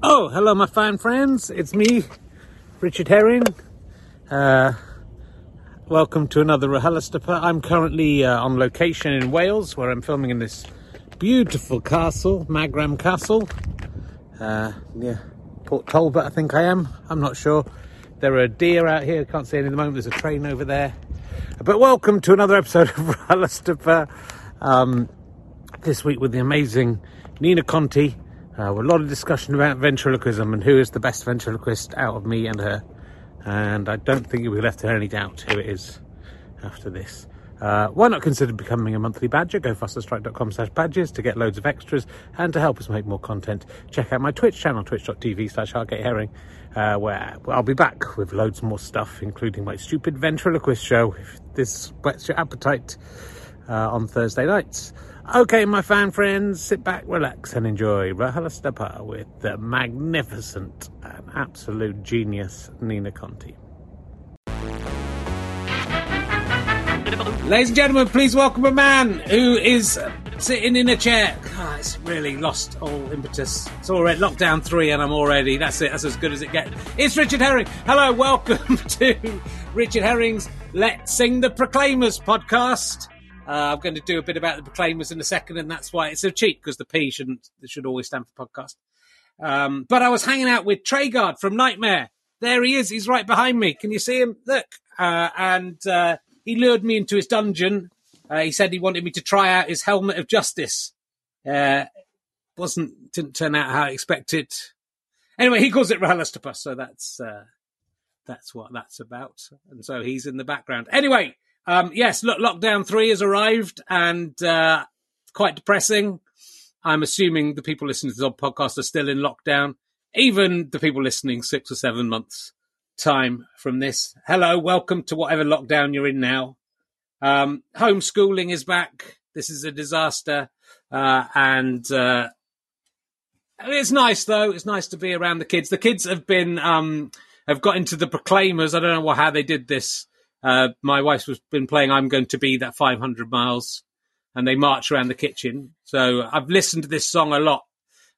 Oh, hello, my fine friends. It's me, Richard Herring. Uh, welcome to another RHLSTP. I'm currently uh, on location in Wales, where I'm filming in this beautiful castle, Margam Castle, uh, near Port Talbot. I think I am. I'm not sure. There are deer out here. Can't see any at the moment. There's a train over there. But welcome to another episode of RHLSTP. Um, this week with the amazing Nina Conti. Uh, a lot of discussion about ventriloquism and who is the best ventriloquist out of me and her. And I don't think you'll be left in any doubt who it is after this. Uh, why not consider becoming a monthly badger? Go fasterstripe.com slash badges to get loads of extras and to help us make more content. Check out my Twitch channel, twitch.tv slash Herring, uh, where I'll be back with loads more stuff, including my stupid ventriloquist show, if this whets your appetite, uh, on Thursday nights. Okay, my fan friends, sit back, relax, and enjoy RHLSTP with the magnificent and absolute genius Nina Conti. Ladies and gentlemen, please welcome a man who is sitting in a chair. God, it's really lost all impetus. It's already lockdown three, and I'm already. That's it. That's as good as it gets. It's Richard Herring. Hello, welcome to Richard Herring's Let's Sing the Proclaimers podcast. Uh, I'm going to do a bit about the Proclaimers in a second, and that's why it's so cheap because the P shouldn't should always stand for podcast. Um, but I was hanging out with Treguard from Knightmare. There he is. He's right behind me. Can you see him? Look. Uh, and uh, he lured me into his dungeon. Uh, he said he wanted me to try out his helmet of justice. Uh, wasn't didn't turn out how I expected. Anyway, he calls it RHLSTP, so that's uh, that's what that's about. And so he's in the background. Anyway, um, yes, look, lockdown three has arrived and uh, quite depressing. I'm assuming the people listening to the podcast are still in lockdown. Even the people listening six or seven months time from this. Hello, welcome to whatever lockdown you're in now. Um, homeschooling is back. This is a disaster, uh, and uh, it's nice though. It's nice to be around the kids. The kids have been um, have got into the Proclaimers. I don't know how they did this. Uh, my wife's was been playing I'm Going to Be That 500 Miles, and they march around the kitchen. So I've listened to this song a lot.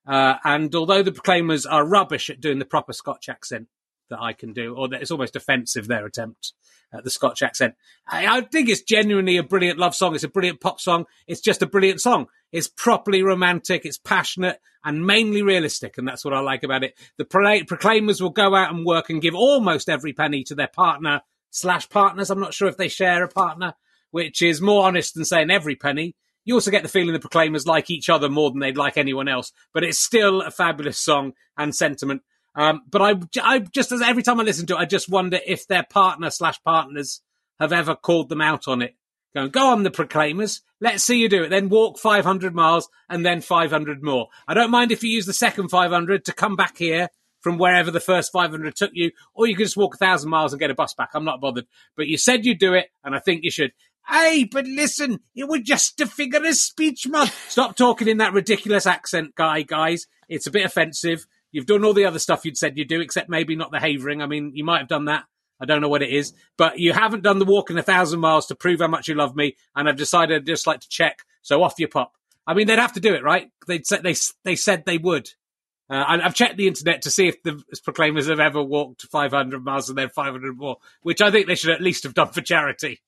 Uh, and although the Proclaimers are rubbish at doing the proper Scotch accent that I can do, or that it's almost offensive, their attempt at the Scotch accent, I, I think it's genuinely a brilliant love song. It's a brilliant pop song. It's just a brilliant song. It's properly romantic. It's passionate and mainly realistic. And that's what I like about it. The Proclaimers will go out and work and give almost every penny to their partner slash partners. I'm not sure if they share a partner, which is more honest than saying every penny. You also get the feeling the Proclaimers like each other more than they'd like anyone else, but it's still a fabulous song and sentiment. Um, but I, I just as every time I listen to it, I just wonder if their partner slash partners have ever called them out on it. Going, go on the Proclaimers. Let's see you do it. Then walk 500 miles and then 500 more. I don't mind if you use the second 500 to come back here from wherever the first 500 took you, or you can just walk a thousand miles and get a bus back. I'm not bothered. But you said you'd do it, and I think you should. Hey, but listen, it was just a figure of speech, man. Stop talking in that ridiculous accent, guy, guys. It's a bit offensive. You've done all the other stuff you'd said you'd do, except maybe not the havering. I mean, you might have done that. I don't know what it is, but you haven't done the walking a thousand miles to prove how much you love me. And I've decided I'd just like to check. So off you pop. I mean, they'd have to do it, right? They'd say, they, they said they would. Uh, I've checked the internet to see if the Proclaimers have ever walked 500 miles and then 500 more, which I think they should at least have done for charity.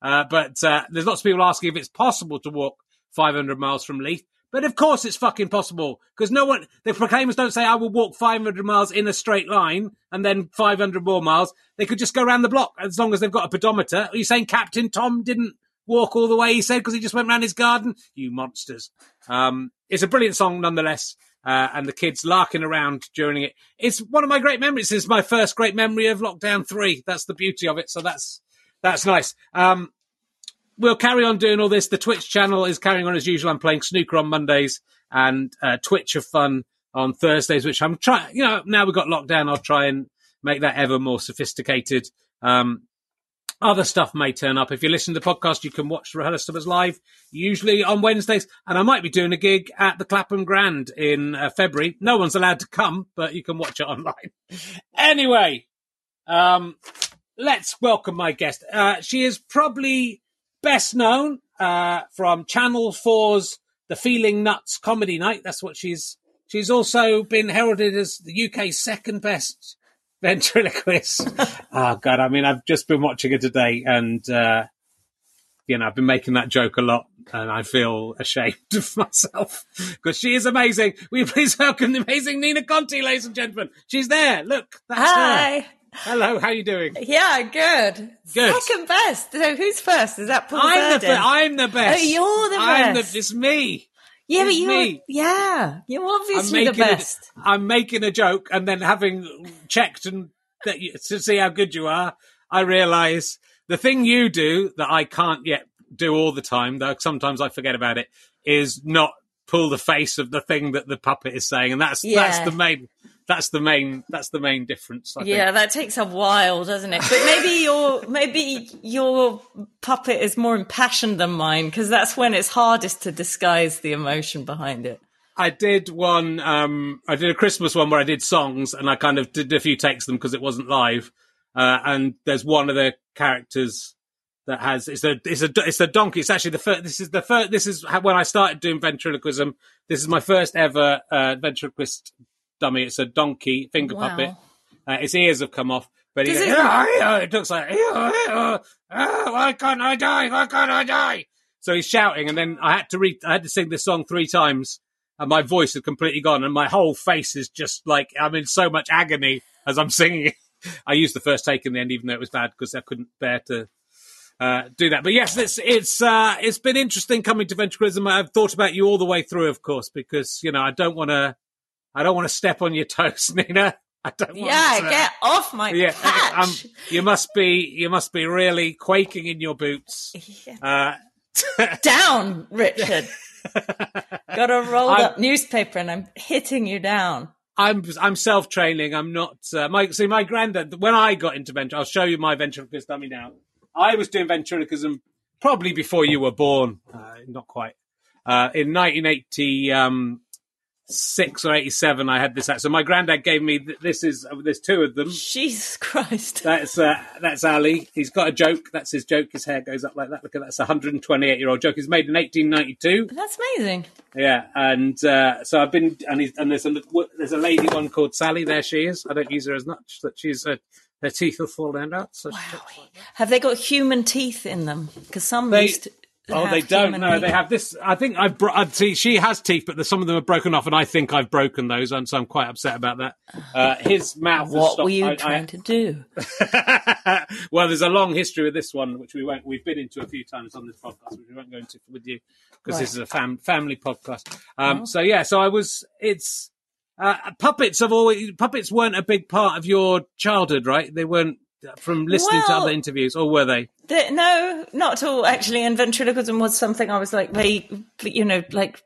Uh, but uh, there's lots of people asking if it's possible to walk 500 miles from Leith. But of course it's fucking possible because no one, the proclaimers don't say I will walk 500 miles in a straight line and then 500 more miles. They could just go around the block as long as they've got a pedometer. Are you saying Captain Tom didn't walk all the way? He said because he just went around his garden. You monsters. Um, it's a brilliant song nonetheless. Uh, and the kids larking around during it. It's one of my great memories. It's my first great memory of lockdown three. That's the beauty of it. So that's, that's nice. Um, we'll carry on doing all this. The Twitch channel is carrying on as usual. I'm playing snooker on Mondays and uh, Twitch of fun on Thursdays, which I'm trying. You know, now we've got lockdown, I'll try and make that ever more sophisticated. Um, other stuff may turn up. If you listen to the podcast, you can watch the RHLSTPs live, usually on Wednesdays. And I might be doing a gig at the Clapham Grand in uh, February. No one's allowed to come, but you can watch it online. anyway, um, let's welcome my guest. Uh, she is probably best known uh, from Channel 4's The Feeling Nuts Comedy Night. That's what she's. She's also been heralded as the UK's second best ventriloquist. oh God, I mean, I've just been watching it today, and uh, you know, I've been making that joke a lot, and I feel ashamed of myself because she is amazing. We please welcome the amazing Nina Conti, ladies and gentlemen. She's there. Look, that's Hi. her. Hello, how are you doing? Yeah, good. Good. Second best. So who's first? Is that Paul I'm the, Zerdin? be- I'm the best. Oh, you're the I'm best. the, it's me. Yeah, but you're me. yeah, you're obviously the best. I'm making a joke, and then having checked and that you, to see how good you are, I realise the thing you do that I can't yet do all the time, though sometimes I forget about it, is not pull the face of the thing that the puppet is saying, and that's that's the main that's the main that's the main difference. I Yeah, think. that takes a while, doesn't it? But maybe your maybe your puppet is more impassioned than mine because that's when it's hardest to disguise the emotion behind it. I did one. Um, I did a Christmas one where I did songs, and I kind of did a few takes them because it wasn't live. Uh, and there's one of the characters that has it's a it's a it's a donkey. It's actually the first. This is the first. This is when I started doing ventriloquism. This is my first ever uh, ventriloquist dummy. It's a donkey finger Wow. puppet. Uh, its ears have come off, but he goes, it- it looks like, "Yeah, yeah, ah, why can't I die? Why can't I die? So he's shouting, and then I had to read, I had to sing this song three times, and my voice had completely gone, and my whole face is just like I'm in so much agony as I'm singing it. I used the first take in the end, even though it was bad because I couldn't bear to uh, do that. But yes, it's it's uh, it's been interesting coming to ventriloquism. I've thought about you all the way through, of course, because you know I don't want to I don't want to step on your toes, Nina. I don't want Yeah, to. get off my yeah, patch. um, you must be you must be really quaking in your boots. Uh, down, Richard. Got a rolled I'm- up newspaper and I'm hitting you down. I'm I'm self training. I'm not. Uh, my see, my granddad. When I got into ventriloquism, I'll show you my ventriloquist dummy now. I was doing ventriloquism probably before you were born. Uh, not quite. Uh, in 1986 or 87, I had this. act. So my granddad gave me. th- This is uh, there's two of them. Jesus Christ. That's uh, that's Ali. He's got a joke. That's his joke. His hair goes up like that. Look at that. It's a 128 year old joke. He's made in 1892. That's amazing. Yeah, and uh, so I've been, and, he's, and there's a there's a lady one called Sally. There she is. I don't use her as much. That she's uh, her teeth will fall down out. So Have they got human teeth in them? Because some They- used to, Oh, they don't. No, teeth. they have this. I think I've. Bro- I'd see. She has teeth, but the, some of them are broken off, and I think I've broken those, and so I'm quite upset about that. Uh, his mouth. What stopped- were you I- I- trying to do? well, there's a long history with this one, which we won't. We've been into a few times on this podcast, which we won't go into with you because this is a fam- family podcast. Um, So yeah, so I was. It's uh, puppets have always puppets weren't a big part of your childhood, right? They weren't from listening to other interviews, or were they? The- no, not at all. Actually, and ventriloquism was something I was like very, you know, like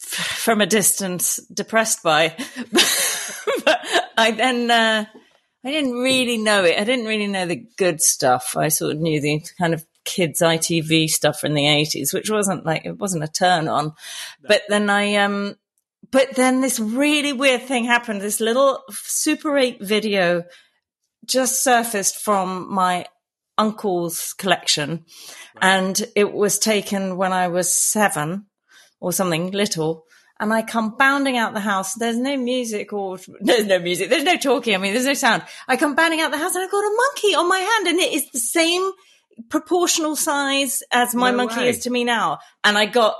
from a distance depressed by. but I then uh, I didn't really know it. I didn't really know the good stuff. I sort of knew the kind of kids ITV stuff from the eighties, which wasn't like it wasn't a turn on. But then I um, but then this really weird thing happened. This little Super Eight video just surfaced from my uncle's collection and it was taken when I was seven or something little. And I come bounding out the house. There's no music or there's no music. There's no talking. I mean, there's no sound. I come bounding out the house and I've got a monkey on my hand and it is the same proportional size as my No monkey way. is to me now. And I got,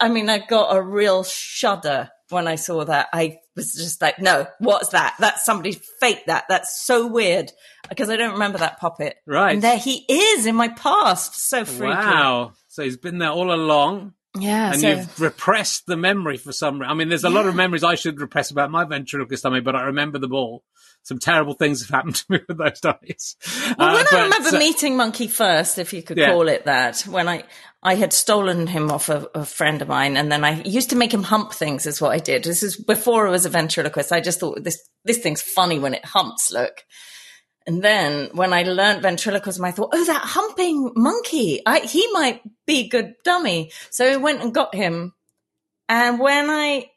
I mean, I got a real shudder when I saw that. I was just like, no, what's that? That's somebody fake that. That's so weird because I don't remember that puppet. Right. And there he is in my past. So freaky. Wow. So he's been there all along. Yeah. and so- you've repressed the memory for some reason. I mean, there's a lot of memories I should repress about my ventriloquist dummy, but I remember them all. Some terrible things have happened to me with those dummies. Well, Uh, when but, I remember uh, meeting Monkey first, if you could Yeah. call it that, when I I had stolen him off a, a friend of mine, and then I used to make him hump things. Is what I did. This is before I was a ventriloquist. I just thought this this thing's funny when it humps. Look. And then when I learned ventriloquism, I thought, oh, that humping monkey, I, he might be a good dummy. So I went and got him. And when I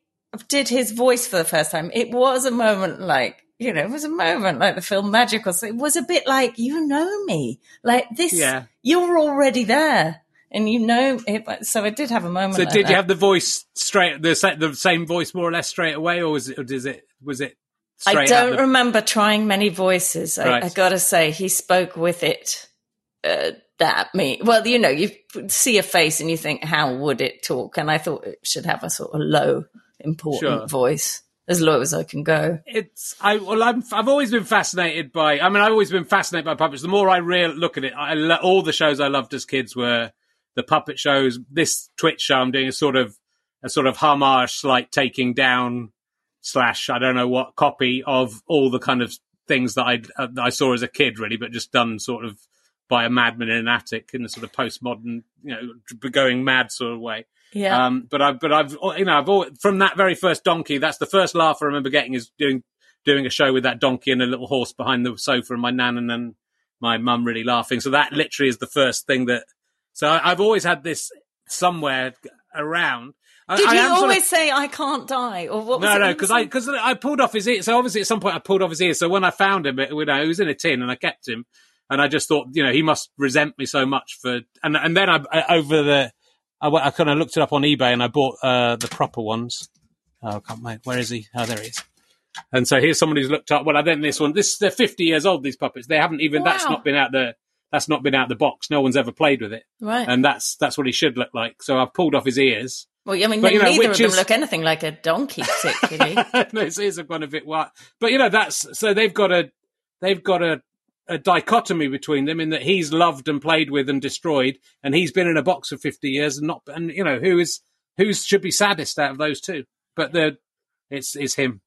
did his voice for the first time, it was a moment like, you know, it was a moment like the film Magical. So it was a bit like, you know me. Like this, Yeah. you're already there. And you know it. So I did have a moment. So like did you have the voice straight, the, the same voice more or less straight away, or was it, or does it, was it I don't the- remember trying many voices. I, Right. I gotta say, he spoke with it. Uh, that me. Well, you know, you see a face and you think, how would it talk? And I thought it should have a sort of low, important Sure. voice, as low as I can go. it's I well I'm I've always been fascinated by I mean I've always been fascinated by puppets. The more I real look at it, I all the shows I loved as kids were the puppet shows. This Twitch show I'm doing is sort of a sort of homage, like taking down slash I don't know what copy of all the kind of things that I uh, that I saw as a kid, really, but just done sort of by a madman in an attic in a sort of postmodern, you know, going mad sort of way. Yeah. Um, but I've, but I've, you know, I've always, from that very first donkey, that's the first laugh I remember getting is doing, doing a show with that donkey and a little horse behind the sofa and my nan and then my mum really laughing. So that literally is the first thing that, so I, I've always had this somewhere around. Did I you am sort of- always say I can't die, or what? Was no, it no, because? I because I pulled off his ear. So obviously, at some point, I pulled off his ear. So when I found him, it, you know, he was in a tin, and I kept him. And I just thought, you know, he must resent me so much for. And and then I, I over the, I, I kind of looked it up on eBay, and I bought uh, the proper ones. Oh, I can't wait. Where is he? Oh, there he is. And so here's someone who's looked up. Well, I then this one. This they're 50 years old. These puppets. They haven't even. That's not been out the. That's not been out the box. No one's ever played with it. right. And that's that's what he should look like. So I've pulled off his ears. well, I mean, but, you know, neither of them is- look anything like a donkey, particularly. no, his ears have gone a bit wide. But you know, that's so they've got a they've got a, a dichotomy between them in that he's loved and played with and destroyed, and he's been in a box for fifty years and not. And you know, who is who should be saddest out of those two? But the it's it's him.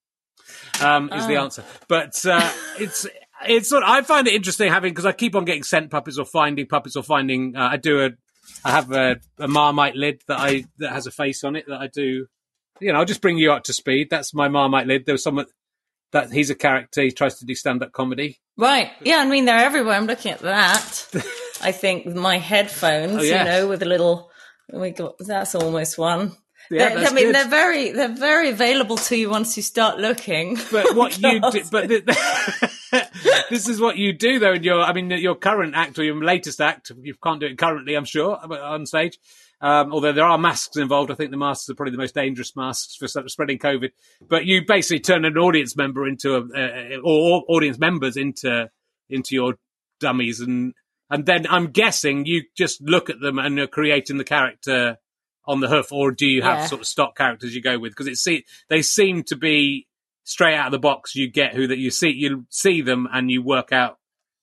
Um, is the Oh. answer. But uh, it's it's sort. Of, I find it interesting having because I keep on getting sent puppets or finding puppets or finding. Uh, I do a. I have a, a Marmite lid that I that has a face on it that I do you know, I'll just bring you up to speed. That's my Marmite lid. There was someone that he's a character. He tries to do stand up comedy. Right. Yeah, I mean they're everywhere. I'm looking at that. I think with my headphones, Oh, yes. you know, with a little we got that's almost one. Yeah, I mean good. they're very they're very available to you once you start looking. But what you do, but the, this is what you do though in your, I mean, your current act or your latest act. You can't do it currently, I'm sure, on stage. Um, although there are masks involved, I think the masks are probably the most dangerous masks for spreading COVID. But you basically turn an audience member into a, uh, or, audience members into into your dummies and and then I'm guessing you just look at them and you're creating the character on the hoof, or do you have Yeah. sort of stock characters you go with? Because it see they seem to be straight out of the box. You get who that you see, you see them, and you work out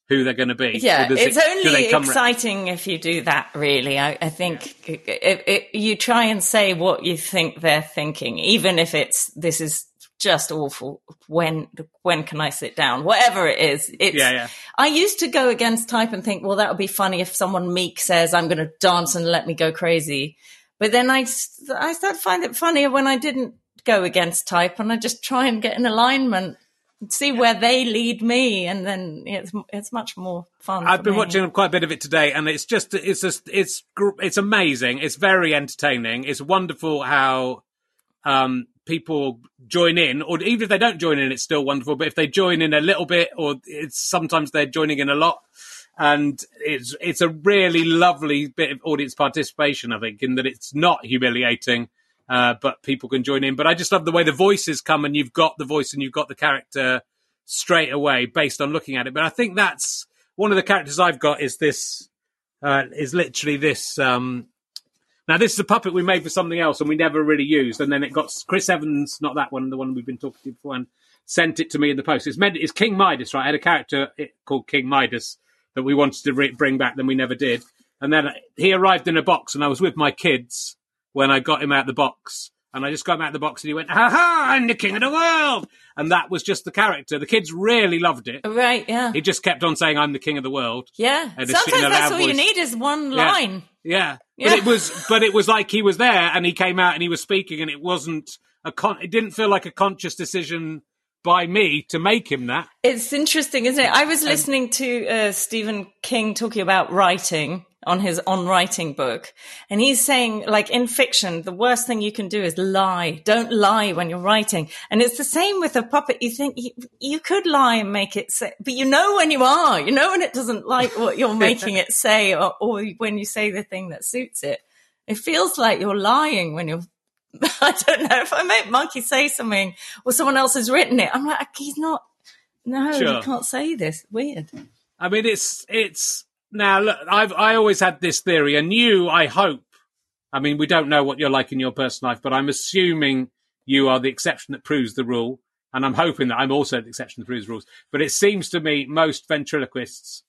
who they're going to be. Yeah, it's it- only come ra- exciting if you do that. Really, I, I think it, it, you try and say what you think they're thinking, even if it's this is just awful. When when can I sit down? Whatever it is, it's. Yeah, yeah. I used to go against type and think, well, that would be funny if someone meek says, "I'm going to dance and let me go crazy," but then I started to find it funnier when I didn't go against type and I just try and get in alignment. and See where they lead me, and then it's it's much more fun. I've been me. watching quite a bit of it today, and it's just it's just it's it's amazing. It's very entertaining. It's wonderful how um, people join in, or even if they don't join in, it's still wonderful. But if they join in a little bit, or it's sometimes they're joining in a lot, and it's it's a really lovely bit of audience participation. I think in that it's not humiliating. Uh, but people can join in. But I just love the way the voices come, and you've got the voice and you've got the character straight away based on looking at it. But I think that's one of the characters I've got is this uh, is literally this. Um, now this is a puppet we made for something else and we never really used, and then it got Chris Evans, not that one, the one we've been talking to before, and sent it to me in the post. It's meant it's King Midas, right? I had a character called King Midas that we wanted to re- bring back, then we never did. And then he arrived in a box, and I was with my kids when I got him out of the box. And I just got him out of the box, and he went, "Ha ha! I'm the king of the world!" And that was just the character. The kids really loved it. Right, yeah. He just kept on saying, "I'm the king of the world." yeah. And it's in Sometimes that's all you need is one Yeah. line. Yeah. Yeah. But it was but it was like he was there and he came out and he was speaking and it wasn't a con it didn't feel like a conscious decision by me to make him that. It's interesting, isn't it? I was listening to uh, Stephen King talking about writing on his on writing book, and he's saying, like in fiction, the worst thing you can do is lie. Don't lie when you're writing, and it's the same with a puppet. You think you, you could lie and make it say, but you know when you are, you know when it doesn't like what you're making it say, or, or when you say the thing that suits it. It feels like you're lying when you're I don't know if I make Monkey say something or someone else has written it. I'm like, he's not. No, Sure. you can't say this. Weird. I mean it's it's now look I've I always had this theory and you I hope I mean we don't know what you're like in your personal life but I'm assuming you are the exception that proves the rule and I'm hoping that I'm also the exception that proves the rules but it seems to me most ventriloquists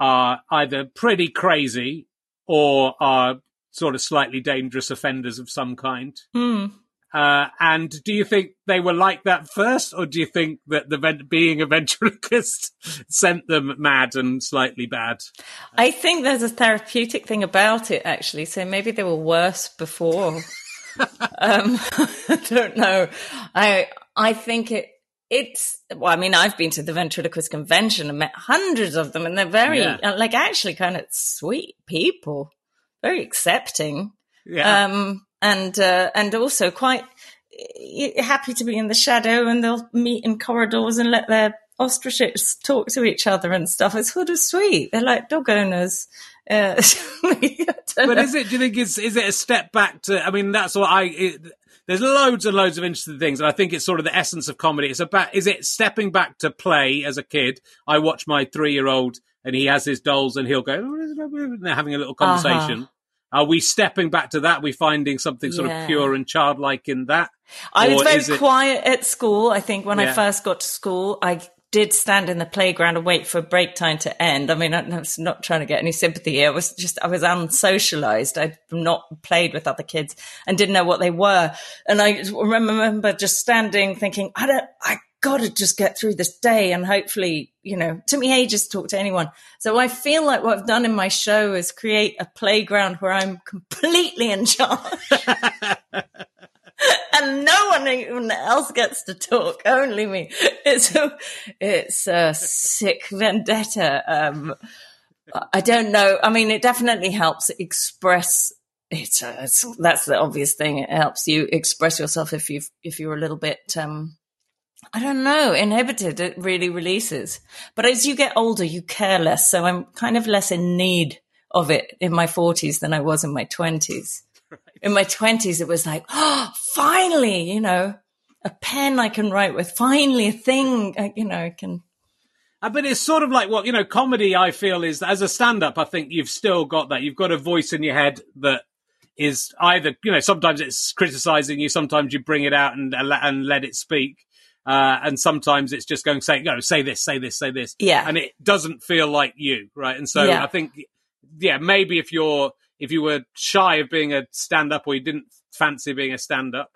are either pretty crazy or are sort of slightly dangerous offenders of some kind. Hmm. Uh, and do you think they were like that first, or do you think that the being a ventriloquist sent them mad and slightly bad? I think there's a therapeutic thing about it, actually. So maybe they were worse before. um, I don't know. I I think it it's well. I mean, I've been to the ventriloquist convention and met hundreds of them, and they're very Yeah. uh, like actually kind of sweet people, very accepting. Yeah, um, and uh, and also quite happy to be in the shadow, and they'll meet in corridors and let their ostriches talk to each other and stuff. It's sort of sweet. They're like dog owners. Uh, but know. is it? Do you think it's is it a step back to? I mean, that's what I. It, there's loads and loads of interesting things, and I think it's sort of the essence of comedy. It's about is it stepping back to play as a kid? I watch my three year old, and he has his dolls, and he'll go and they're having a little conversation. Are we stepping back to that? Are we finding something sort Yeah. of pure and childlike in that? I was very it- quiet at school. I think when I first got to school, I did stand in the playground and wait for break time to end. I mean, I I was not trying to get any sympathy here. I was just, I was unsocialized. I'd not played with other kids and didn't know what they were. And I remember just standing thinking, I don't, I gotta just get through this day and hopefully, you know, it took me ages to talk to anyone. So I feel like what I've done in my show is create a playground where I'm completely in charge and no one else gets to talk, only me. It's a, it's a sick vendetta. Um, I don't know. I mean, it definitely helps express. It's, uh, it's that's the obvious thing. It helps you express yourself if you if you're a little bit. Um, I don't know, inhibited. It really releases. But as you get older, you care less. So I'm kind of less in need of it in my 40s than I was in my 20s in my twenties, it was like, oh, finally, you know, a pen I can write with, finally a thing, uh, you know, I can. Uh, but it's sort of like what you know, comedy. I feel is as a stand-up. I think you've still got that. You've got a voice in your head that is either you know sometimes it's criticizing you, sometimes you bring it out and and let it speak. Uh, and sometimes it's just going say, you know, say this, say this, say this. Yeah. And it doesn't feel like you, right? And so Yeah. I think, yeah, maybe if you're, if you were shy of being a stand up or you didn't fancy being a stand up,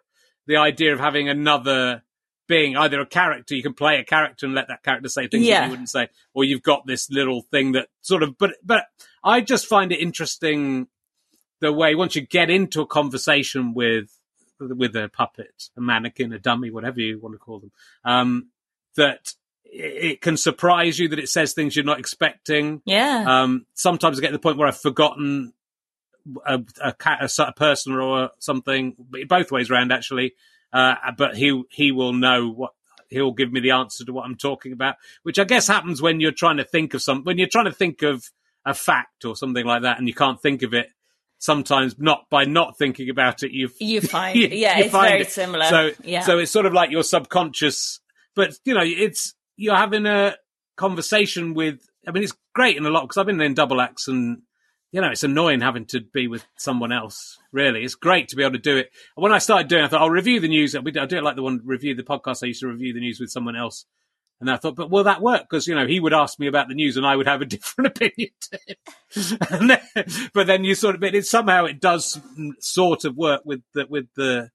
the idea of having another being either a character, you can play a character and let that character say things that you wouldn't say, or you've got this little thing that sort of, but, but I just find it interesting the way once you get into a conversation with, with a puppet, a mannequin, a dummy, whatever you want to call them, um, that it can surprise you that it says things you're not expecting. Yeah. Um, sometimes I get to the point where I've forgotten a, a, cat, a, of person or something, both ways round actually. Uh, but he he will know what he'll give me the answer to what I'm talking about, which I guess happens when you're trying to think of some when you're trying to think of a fact or something like that, and you can't think of it. Sometimes not by not thinking about it, you You find- you- yeah, you it's very it. similar. So Yeah. so it's sort of like your subconscious, but you know, it's you're having a conversation with. I mean, it's great in a lot because I've been in double acts and you know, it's annoying having to be with someone else. Really, it's great to be able to do it. When I started doing, it, I thought I'll review the news. We- I do it like the one review the podcast. I used to review the news with someone else, and I thought, but will that work? Because you know, he would ask me about the news, and I would have a different opinion to him. And then- but then you sort of, but it somehow it does sort of work with the with the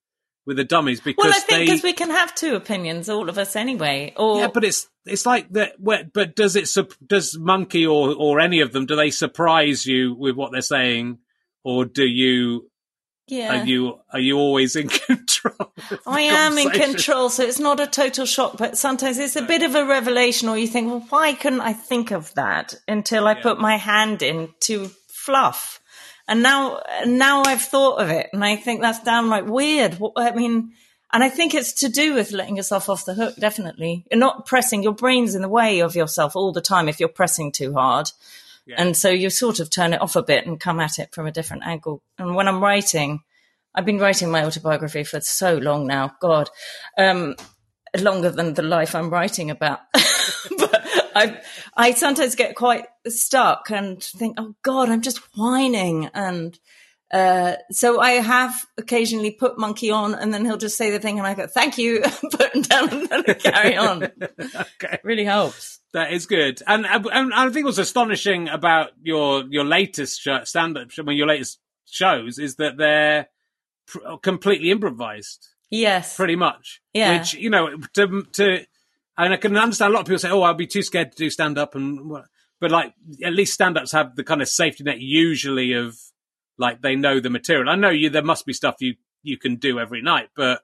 with the dummies because well, I think because we can have two opinions, all of us anyway. Or yeah, but it's it's like that. But does it? Does Monkey or or any of them? Do they surprise you with what they're saying, or do you? Yeah. Are you are you always in control? I am in control, so it's not a total shock, but sometimes it's a bit of a revelation, or you think, well, why couldn't I think of that until I put my hand in to fluff? And now, now I've thought of it, and I think that's downright weird. What- I mean, and I think it's to do with letting yourself off the hook, definitely. You're not pressing, your brain's in the way of yourself all the time if you're pressing too hard. And so you sort of turn it off a bit and come at it from a different angle. And when I'm writing, I've been writing my autobiography for so long now, God, um, longer than the life I'm writing about. but I, I sometimes get quite stuck and think, oh God, I'm just whining. And uh, so I have occasionally put Monkey on, and then he'll just say the thing, and I go, "Thank you," put him down, and then I carry on. okay. really helps. That is good, and, and I think what's astonishing about your your latest show, stand-up, I mean, your latest shows, is that they're pr- completely improvised, Yes, pretty much. Yeah. Which you know, to to, and I can understand a lot of people say, "Oh, I'll be too scared to do stand-up," and what- but like at least stand-ups have the kind of safety net usually of like they know the material. I know you there must be stuff you you can do every night, but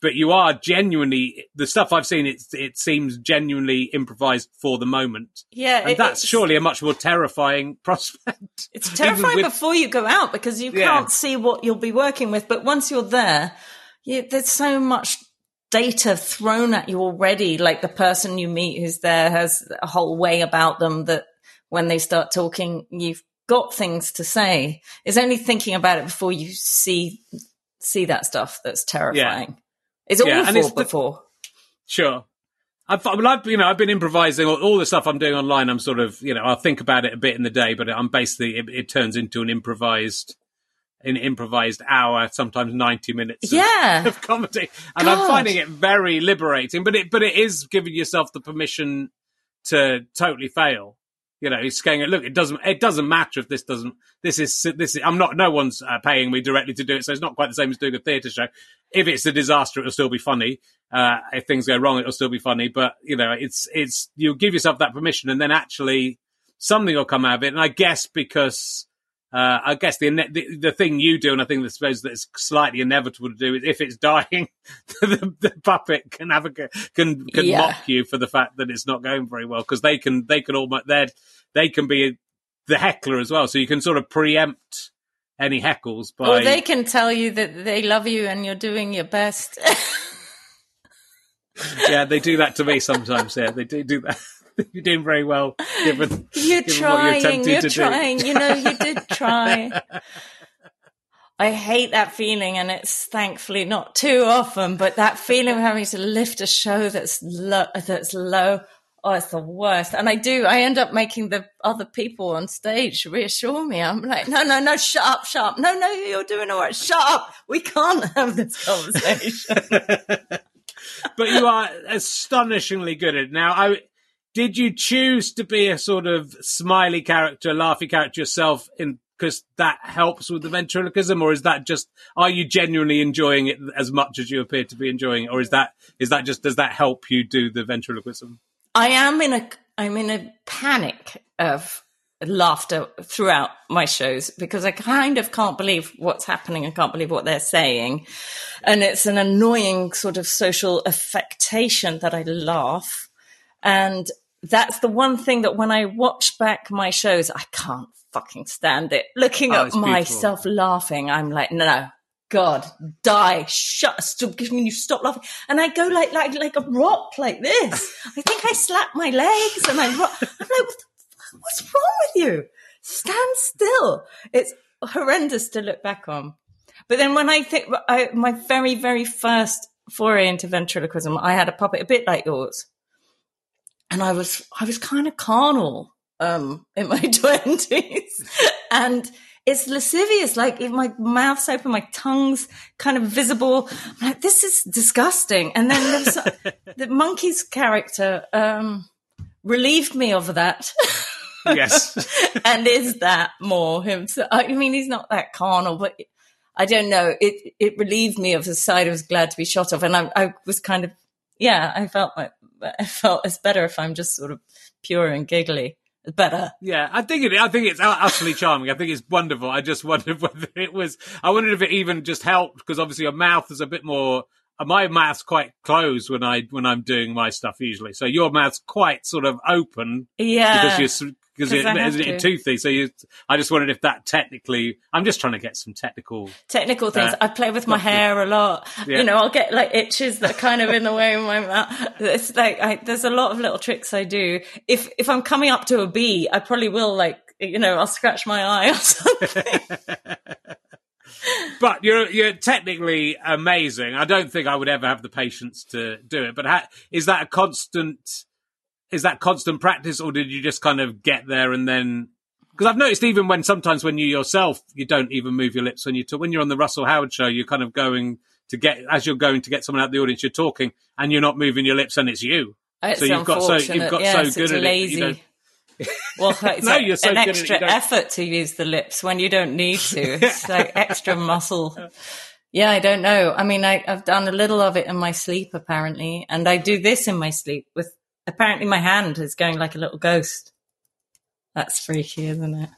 but you are genuinely the stuff I've seen. It it seems genuinely improvised for the moment, yeah, and it- that's surely a much more terrifying prospect. It's terrifying with- before you go out because you Yeah. can't see what you'll be working with. But once you're there, you, there's so much data thrown at you already. Like the person you meet who's there has a whole way about them that when they start talking, you've got things to say. It's only thinking about it before you see see that stuff that's terrifying. It's Yeah, awful it's the- before. Sure. I've, I've, you know, I've been improvising all, all the stuff I'm doing online. I'm sort of, you know, I'll think about it a bit in the day, but I'm basically, it, it turns into an improvised, an improvised hour, sometimes 90 minutes of, Yeah. of comedy. And I'm finding it very liberating, but it, but it is giving yourself the permission to totally fail. You know, he's going, look, it doesn't, it doesn't matter if this doesn't, this is, this is, I'm not, no one's uh, paying me directly to do it. So it's not quite the same as doing a theatre show. If it's a disaster, it'll still be funny. Uh, if things go wrong, it'll still be funny. But, you know, it's, it's, you give yourself that permission and then actually something will come out of it. And I guess because, uh, I guess the, the the thing you do, and I think I suppose that's slightly inevitable to do, is if it's dying, the, the puppet can have a can can Yeah. mock you for the fact that it's not going very well because they can they can almost they they can be the heckler as well, so you can sort of preempt any heckles by Or they can tell you that they love you and you're doing your best. yeah they do that to me sometimes. Yeah, they do do that. You're doing very well, given You're given trying. attempting You're to do. trying. You know, you did try. I hate that feeling, and it's thankfully not too often. But that feeling of having to lift a show that's low, that's low. Oh, it's the worst. And I do, I end up making the other people on stage reassure me. I'm like, no, no, no, shut up, shut up. No, no, you're doing all right. Shut up. We can't have this conversation. but you are astonishingly good at it. Now, I did you choose to be a sort of smiley character, laughy character yourself in because that helps with the ventriloquism, or is that just are you genuinely enjoying it as much as you appear to be enjoying it, or is that is that just does that help you do the ventriloquism? I am in a I'm in a panic of laughter throughout my shows because I kind of can't believe what's happening. I can't believe what they're saying. And it's an annoying sort of social affectation that I laugh. And that's the one thing that when I watch back my shows, I can't fucking stand it. Looking oh, at myself laughing, I'm like, no, no, God, die, shut, stop, you stop laughing. And I go like, like, like a rock like this. I think I slap my legs and I rock. I'm like, what what's wrong with you? Stand still. It's horrendous to look back on. But then when I think, I, my very, very first foray into ventriloquism, I had a puppet a bit like yours. And I was, I was kind of carnal, um, in my twenties. and, it's lascivious. Like if my mouth's open, my tongue's kind of visible. I'm like, this is disgusting. And then the monkey's character, um, relieved me of that. Yes. and is that more him? So, I mean, he's not that carnal, but I don't know. It, it relieved me of the side I was glad to be shot of. And I, I was kind of, yeah, I felt like, I felt it's better if I'm just sort of pure and giggly It's better. Yeah, I think it. I think it's utterly charming. I think it's wonderful. I just wondered whether it was. I wondered if it even just helped because obviously your mouth is a bit more. My mouth's quite closed when I when I'm doing my stuff usually. So your mouth's quite sort of open. Yeah, because you're because it, it's toothy. So you, I just wondered if that technically. I'm just trying to get some technical technical things. Uh, I play with my hair a lot. Yeah. You know, I'll get like itches that kind of in the way of my mouth. It's like I, there's a lot of little tricks I do. If if I'm coming up to a bee, I probably will like you know I'll scratch my eye or something. but you're you're technically amazing. I don't think I would ever have the patience to do it. But ha- is that a constant? Is that constant practice, or did you just kind of get there and then? Because I've noticed even when sometimes when you yourself you don't even move your lips when you talk. When you're on the Russell Howard show, you're kind of going to get as you're going to get someone out of the audience. You're talking and you're not moving your lips, and it's you. It's so you've got so you've got yes, so good at lazy. it. You well, it's no, like you're so an extra effort to use the lips when you don't need to. It's like extra muscle. Yeah, I don't know. I mean, I, have done a little of it in my sleep, apparently, and I do this in my sleep with apparently my hand is going like a little ghost. That's freaky, isn't it?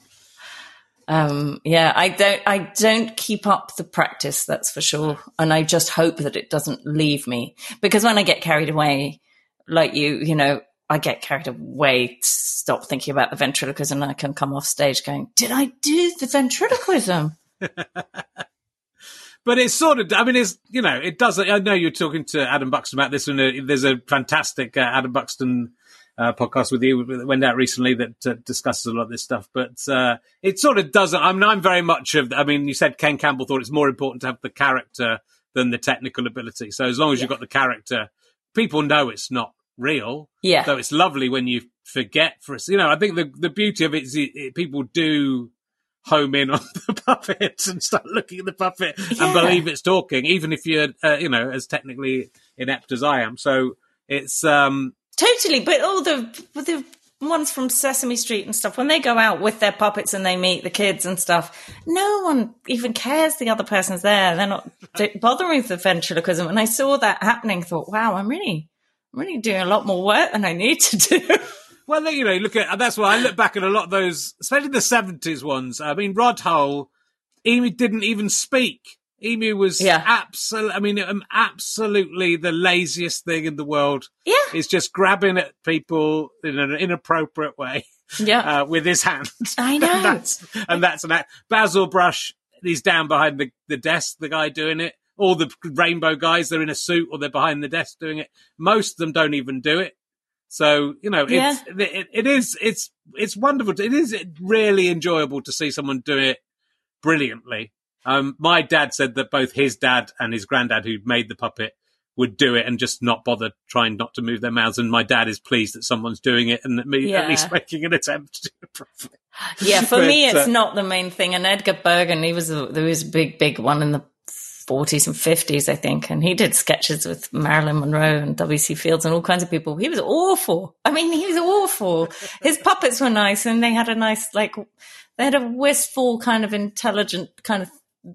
Um, yeah, I don't, I don't keep up the practice, that's for sure. And I just hope that it doesn't leave me because when I get carried away, like you, you know, I get carried away, stop thinking about the ventriloquism and I can come off stage going, did I do the ventriloquism? but it's sort of, I mean, it's, you know, it does, I know you're talking to Adam Buxton about this, and uh, there's a fantastic uh, Adam Buxton uh, podcast with you that went out recently that uh, discusses a lot of this stuff. But uh, it sort of doesn't. I mean, I'm very much of. I mean, you said Ken Campbell thought it's more important to have the character than the technical ability. So as long as yeah. you've got the character, people know it's not real. Yeah. So it's lovely when you forget for us. You know, I think the the beauty of it is it, it, people do home in on the puppet and start looking at the puppet yeah. and believe it's talking, even if you're, uh, you know, as technically inept as I am. So it's um totally. But all the the ones from Sesame Street and stuff, when they go out with their puppets and they meet the kids and stuff, no one even cares the other person's there. They're not bothering with the ventriloquism. And I saw that happening. Thought, wow, I'm really, I'm really doing a lot more work than I need to do. Well, you know, look at that's why I look back at a lot of those, especially the seventies ones. I mean, Rod Hull, Emu didn't even speak. Emu was yeah. absolutely, I mean, um, absolutely the laziest thing in the world. Yeah. He's just grabbing at people in an inappropriate way. Yeah. Uh, with his hand. I know. and that's, and that's an act. Basil Brush, he's down behind the, the desk, the guy doing it. All the rainbow guys, they're in a suit or they're behind the desk doing it. Most of them don't even do it. So you know, yeah. it's it, it is it's it's wonderful. It is really enjoyable to see someone do it brilliantly. Um, my dad said that both his dad and his granddad, who made the puppet, would do it and just not bother trying not to move their mouths. And my dad is pleased that someone's doing it and Yeah. at least making an attempt to do it properly. Yeah, for But, me, it's uh, not the main thing. And Edgar Bergen, he was a, there was a big, big one in the 40s and 50s, I think. And he did sketches with Marilyn Monroe and W.C. Fields and all kinds of people. He was awful. I mean, he was awful. His puppets were nice and they had a nice, like, they had a wistful kind of intelligent kind of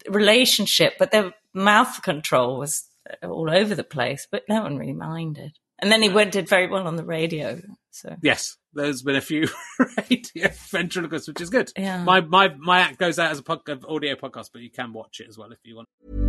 relationship, but their mouth control was all over the place, but no one really minded. And then he went, did very well on the radio. So. Yes, there's been a few radio ventriloquists, which is good. Yeah. My my my act goes out as a podcast, audio podcast, but you can watch it as well if you want.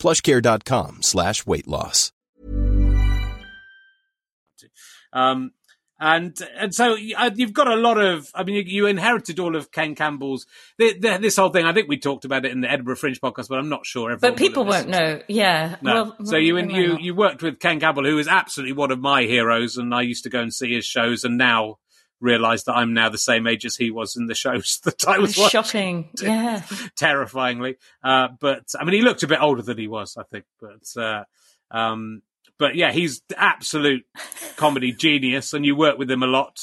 plushcare.com slash weight loss. Um, and and so uh, you've got a lot of. I mean, you, you inherited all of Ken Campbell's the, the, this whole thing. I think we talked about it in the Edinburgh Fringe podcast, but I'm not sure. everyone But people won't know. Yeah. No. Well, so you and you you worked with Ken Campbell, who is absolutely one of my heroes, and I used to go and see his shows, and now realise that I'm now the same age as he was in the shows that I was watching. shocking. Yeah. terrifyingly. Uh, but I mean, he looked a bit older than he was, I think. But uh, um, but yeah, he's absolute comedy genius, and you worked with him a lot,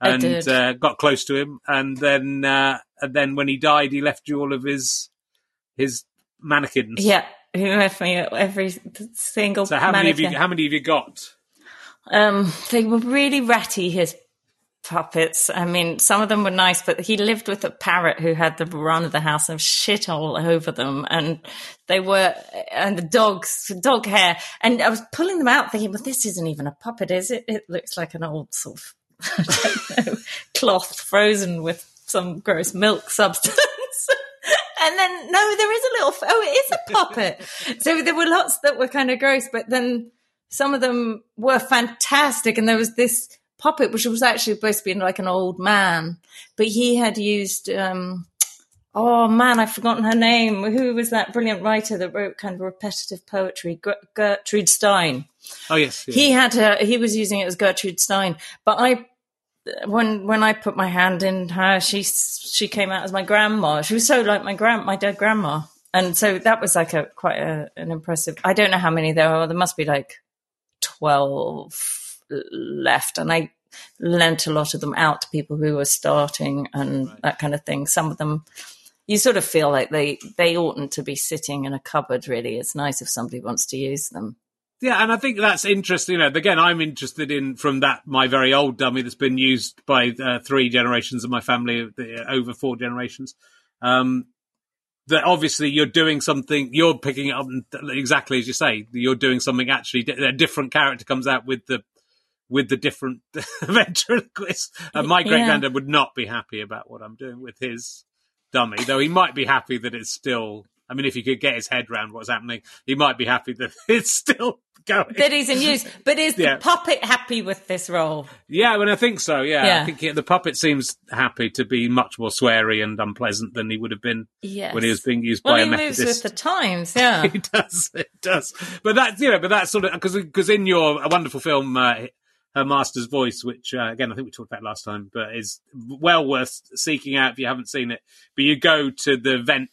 and. Uh, got close to him, and then uh, and then when he died, he left you all of his his mannequins. Yeah. He left me every single So how many have you how many have you got? Um, they were really ratty, his puppets. I mean, some of them were nice, but he lived with a parrot who had the run of the house and shit all over them. And they were, and the dogs, dog hair. And I was pulling them out thinking, well, this isn't even a puppet, is it? It looks like an old sort of, know, cloth frozen with some gross milk substance. And then, no, there is a little, oh, it is a puppet. so there were lots that were kind of gross, but then some of them were fantastic. And there was this puppet, which was actually supposed to be like an old man, but he had used, um, oh man, I've forgotten her name. Who was that brilliant writer that wrote kind of repetitive poetry? Gertrude Stein Oh yes, yeah. he had her he was using it as Gertrude Stein but I when when I put my hand in her she she came out as my grandma she was so like my grand my dead grandma and so that was like a quite a, an impressive I don't know how many there are there must be like 12 left and I lent a lot of them out to people who were starting and that kind of thing some of them you sort of feel like they they oughtn't to be sitting in a cupboard really it's nice if somebody wants to use them Yeah, and I think that's interesting. You know, again, I'm interested in from that my very old dummy that's been used by uh, three generations of my family, uh, over four generations. Um, that obviously you're doing something, you're picking it up exactly as you say, you're doing something actually. A different character comes out with the with the different ventriloquist. And my great granddad would not be happy about what I'm doing with his dummy, though he might be happy that it's still I mean, if he could get his head round what's happening, he might be happy that it's still going. That he's in use. But is Yeah. the puppet happy with this role? Yeah, I mean, I think so. Yeah, Yeah. I think he- the puppet seems happy to be much more sweary and unpleasant than he would have been Yes. when he was being used Well, by he a moves Methodist. with the times, yeah. it does, it does. But that's you know, but that's sort of because because in your a wonderful film, uh, her master's voice, which uh, again I think we talked about last time, but is well worth seeking out if you haven't seen it. But you go to the vent.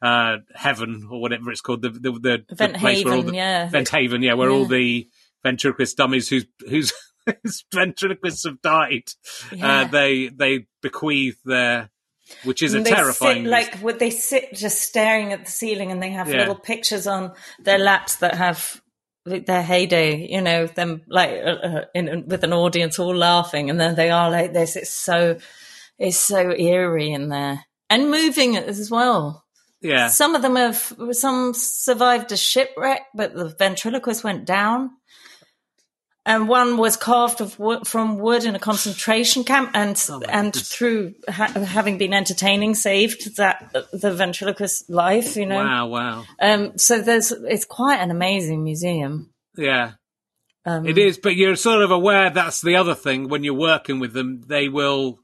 Uh, heaven or whatever it's called, the the the, the Vent place where all the, yeah. Vent Haven, yeah, where all the ventriloquist dummies whose whose ventriloquists have died, Yeah. uh, they they bequeath their, which is a And they terrifying sit, like would they sit just staring at the ceiling and they have Yeah. little pictures on their laps that have their heyday you know them like uh, uh, in, with an audience all laughing and then they are like this. It's so it's so eerie in there. And moving as well. Yeah, some of them have some survived a shipwreck but the ventriloquist went down and one was carved of wood, from wood in a concentration camp, and and through ha- having been entertaining, saved that the ventriloquist life. You know, wow, wow, um, so there's it's quite an amazing museum. yeah. Um, It is, but you're sort of aware that's the other thing when you're working with them. They will,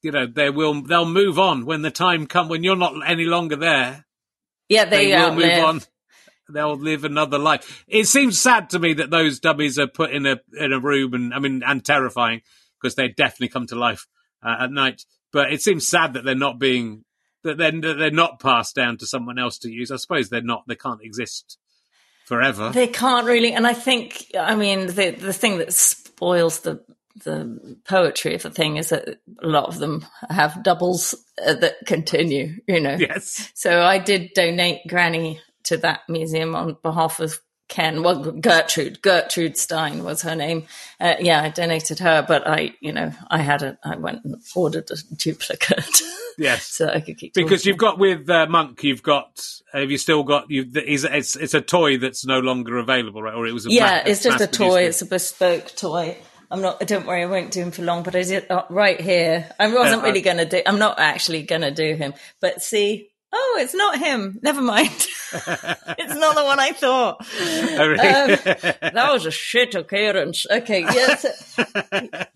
you know, they will, they'll move on when the time comes when you're not any longer there. Yeah, they, They will move outlive- on. They'll live another life. It seems sad to me that those dummies are put in a in a room and I mean and terrifying because they definitely come to life uh, at night. But it seems sad that they're not being that they're that they're not passed down to someone else to use. I suppose they're not. They can't exist forever. They can't really, and I think, I mean, the the thing that spoils the the poetry of the thing is that a lot of them have doubles uh, that continue. You know, yes. So I did donate Granny to that museum on behalf of Ken. Well, Gertrude. Gertrude Stein was her name. Uh, yeah, I donated her, but I, you know, I had a, I went and ordered a duplicate. Yes. so I could keep Because you've got with uh, Monk, you've got. Have you still got? You is it's it's a toy that's no longer available, right? Or it was. A yeah, it's just a toy. It's a bespoke toy. I'm not. Don't worry, I won't do him for long. But I did uh, right here. I wasn't Yeah, really going to do. I'm not actually going to do him. But see. Oh, it's not him. Never mind. it's not the one I thought. Oh, really? Um, that was a shit occurrence. Okay, yes,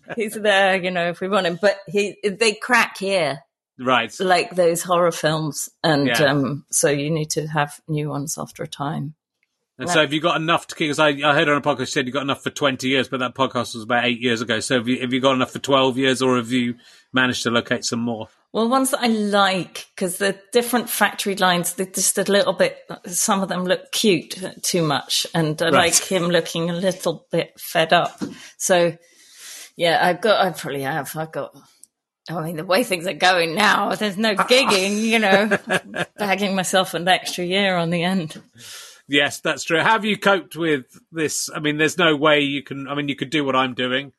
he's there. You know, if we want him, but he they crack here right. like those horror films, and Yeah. um, so you need to have new ones after a time. And so, have you got enough to? Because I, I heard on a podcast you said you got enough for twenty years, but that podcast was about eight years ago. So, have you have you got enough for twelve years, or have you managed to locate some more? Well, ones that I like because the different factory lines, they're just a little bit. Some of them look cute too much, and I Right. like him looking a little bit fed up. So, yeah, I've got. I probably have. I've got. I mean, the way things are going now, there's no gigging. You know, bagging myself an extra year on the end. Yes, that's true. Have you coped with this? I mean, there's no way you can. I mean, you could do what I'm doing.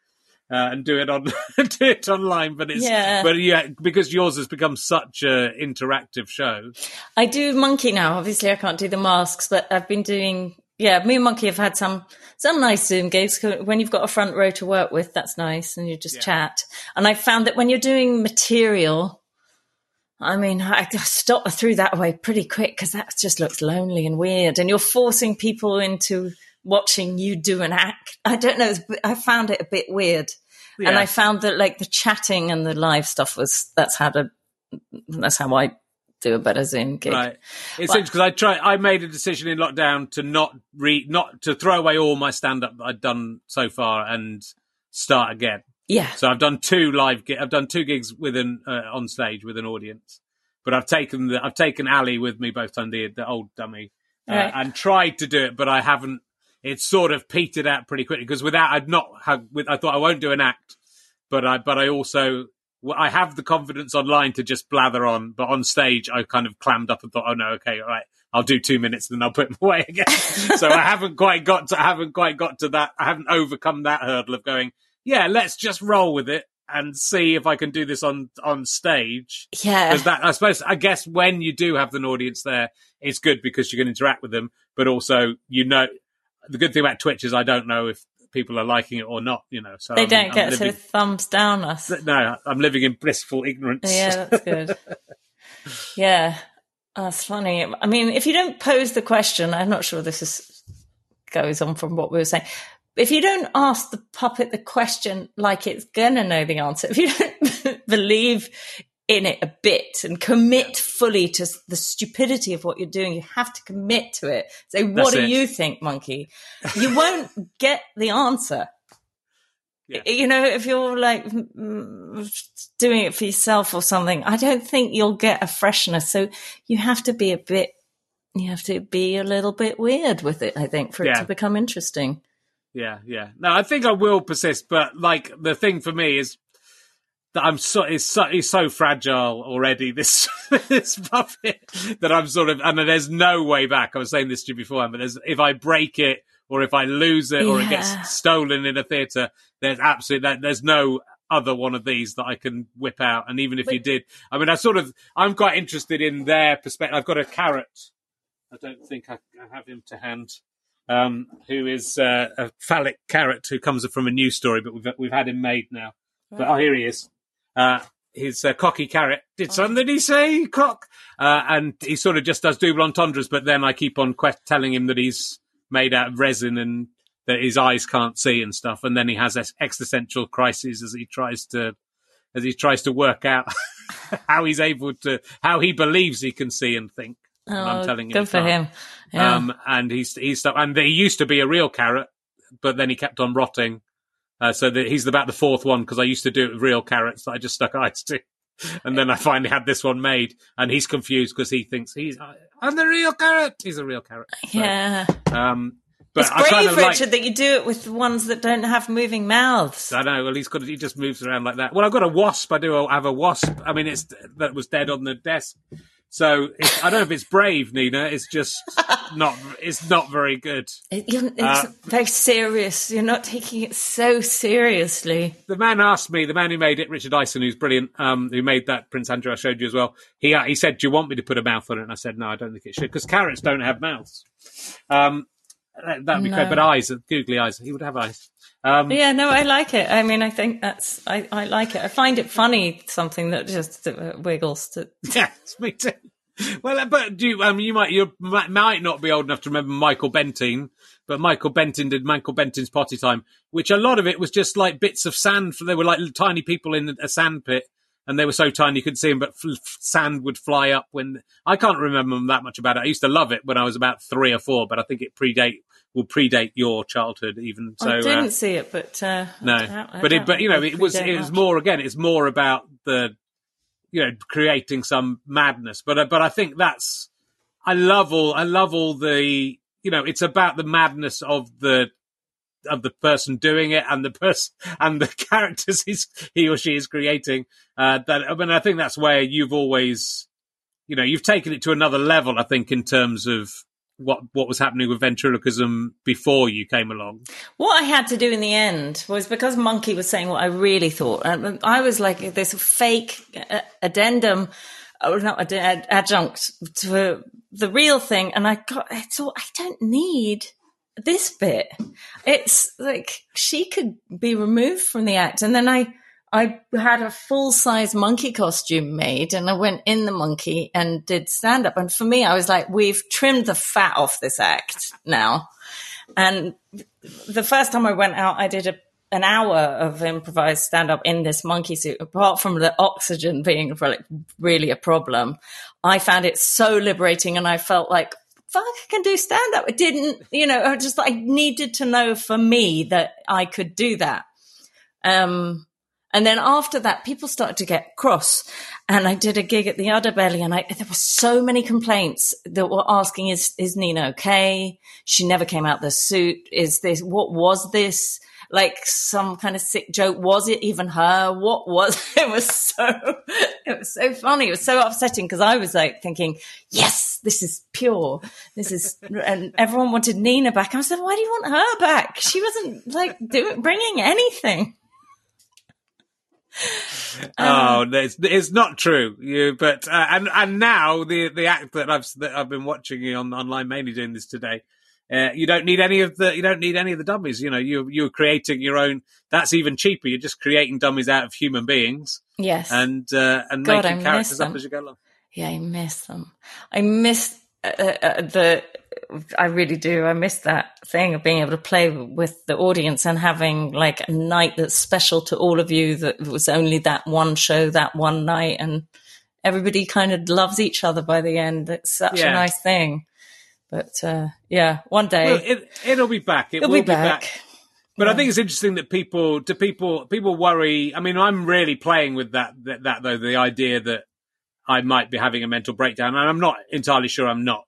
Uh, and do it on do it online, but it's Yeah. but yeah, because yours has become such a interactive show. I do monkey now. Obviously, I can't do the masks, but I've been doing. Yeah, me and Monkey have had some some nice Zoom gigs. When you've got a front row to work with, that's nice, and you just chat. And I found that when you're doing material, I mean, I I stop through that way pretty quick because that just looks lonely and weird, and you're forcing people into watching you do an act. I don't know. it's a bit- I found it a bit weird, and I found that like the chatting and the live stuff was that's how to that's how I do a better Zoom gig. Right. It's But- because I try. I made a decision in lockdown to not re, not to throw away all my stand up that I'd done so far and start again. Yeah. So I've done two live. I've done two gigs with an uh, on stage with an audience, but I've taken the I've taken Ali with me both time the the old dummy uh, Right. and tried to do it, but I haven't. It's sort of petered out pretty quickly because without I'd not have with I thought I won't do an act, but I but I also I have the confidence online to just blather on, but on stage I kind of clammed up and thought, oh no, okay, all right, I'll do two minutes, and then I'll put them away again. so I haven't quite got to, I haven't quite got to that. I haven't overcome that hurdle of going, yeah, let's just roll with it and see if I can do this on on stage. Yeah. Because that, I suppose, I guess when you do have an audience there, it's good because you can interact with them, but also you know the good thing about Twitch is I don't know if people are liking it or not. You know, so They I'm- don't I'm get to living- thumbs down us. no, I'm living in blissful ignorance. Yeah, that's good. yeah. That's funny. I mean, if you don't pose the question, I'm not sure this is goes on from what we were saying. If you don't ask the puppet the question like it's gonna know the answer, if you don't believe in it a bit and commit fully to the stupidity of what you're doing, you have to commit to it. Say, what That's do it. you think, monkey? You won't get the answer. Yeah. You know, if you're like doing it for yourself or something, I don't think you'll get a freshness. So you have to be a bit, you have to be a little bit weird with it, I think, for it to become interesting. Yeah, yeah. No, I think I will persist, but like the thing for me is that I'm so it's so it's so fragile already. This this puppet that I'm sort of and there's no way back. I was saying this to you before, but there's if I break it or if I lose it or it gets stolen in a theatre, there's absolutely there's no other one of these that I can whip out. And even if you did, I mean, I sort of I'm quite interested in their perspective. I've got a carrot. I don't think I, I have him to hand um, who is uh, a phallic carrot who comes from a news story, but we've we've had him made now. But oh, here he is. Uh, his uh, cocky carrot. Did somebody say cock? Uh, and he sort of just does double entendres, but then I keep on que- telling him that he's made out of resin and that his eyes can't see and stuff. And then he has this existential crises as he tries to as he tries to work out how he's able to how he believes he can see and think. And I'm Oh, telling him good for him. Yeah. Um, and he's he's and he used to be a real carrot, but then he kept on rotting. Uh, so that he's about the fourth one because I used to do it with real carrots that I just stuck eyes to, and then I finally had this one made, and he's confused because he thinks he's I'm the real carrot. He's a real carrot. So, yeah. Um, but It's brave, Richard, that you do it with the ones that don't have moving mouths. I know. Well, he's got. He just moves around like that. Well, I've got a wasp. I do have a wasp. I mean, it's that was dead on the desk. So I don't know if it's brave, Nina. It's just not. It's not very good. It- you're- it's Uh, very serious. You're not taking it so seriously. the man asked me, the man who made it, Richard Dyson, who's brilliant, um, who made that Prince Andrew I showed you as well. He uh, he said, "Do you want me to put a mouth on it?" And I said, "No, I don't think it should because carrots don't have mouths." Um, that would be No. great, but eyes, googly eyes. He would have eyes. Um, Yeah, no, I like it. I mean, I think that's I, I like it. I find it funny something that just uh, wiggles. To, Yes, me too. Well, but do you, um, you might you might, not be old enough to remember Michael Bentine, but Michael Bentine did Michael Bentine's Potty Time, which a lot of it was just like bits of sand. For They were like tiny people in a sand pit, and they were so tiny you couldn't see them, but sand would fly up when. I can't remember that much about it. I used to love it when I was about three or four, but I think it predate will predate your childhood even. So I didn't uh, see it, but uh, no, I doubt- I but it, but you know, it was it was much. more again. It's more about the, you know, creating some madness. But uh, but I think that's I love all I love all the you know, it's about the madness of the of the person doing it and the person and the characters he's, he or she is creating. Uh, that I mean, I think that's where you've always, you know, you've taken it to another level. I think in terms of what what was happening with ventriloquism before you came along. What I had to do in the end was because Monkey was saying what I really thought. and I was like this fake uh, addendum, or not add- ad- adjunct to the real thing, and I got. I thought I don't need this bit. It's like she could be removed from the act, and then I. I had a full size monkey costume made and I went in the monkey and did stand up. And for me, I was like, we've trimmed the fat off this act now. And the first time I went out, I did a, an hour of improvised stand up in this monkey suit. Apart from the oxygen being really a problem, I found it so liberating, and I felt like. Fuck, I can do stand up. It didn't, you know, I just, I needed to know for me that I could do that. Um, and then after that, people started to get cross. And I did a gig at the Udderbelly and I, there were so many complaints that were asking, is, is Nina okay? She never came out the suit. Is this, what was this? Like some kind of sick joke. Was it even her? What was, it was so, it was so funny. It was so upsetting because I was like thinking, yes, this is pure. This is, and everyone wanted Nina back. I said, why do you want her back? She wasn't like doing, bringing anything. oh, it's, it's not true. You, but uh, and and now the the act that I've that I've been watching on online, mainly doing this today. Uh, you don't need any of the you don't need any of the dummies. You know, you you're creating your own. That's even cheaper. You're just creating dummies out of human beings Yes. and uh, and God, I making characters up as you go along. Yeah, I miss them. I miss uh, uh, the. I really do. I miss that thing of being able to play with the audience and having like a night that's special to all of you. That was only that one show that one night, and everybody kind of loves each other by the end. It's such Yeah. a nice thing. But uh, yeah, one day Well, it, it'll be back. It it'll will be back. But I think it's interesting that people, do people, people worry. I mean, I'm really playing with that, that, that though, the idea that I might be having a mental breakdown, and I'm not entirely sure I'm not.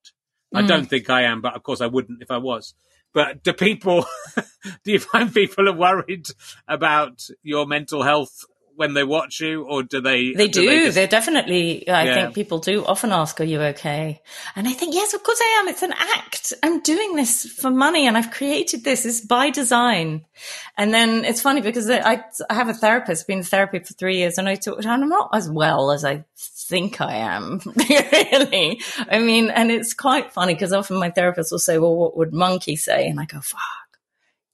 I Mm. don't think I am, but of course I wouldn't if I was. But do people, do you find people are worried about your mental health when they watch you, or do they? They do. just- They're definitely. I Yeah. think people do often ask, "Are you okay?" And I think, yes, of course I am. It's an act. I'm doing this for money, and I've created this. It's by design. And then it's funny because I, I have a therapist, been in therapy for three years, and I talk, and I'm not as well as I think I am. really, I mean, and it's quite funny because often my therapist will say, "Well, what would Monkey say?" And I go, "Fuck."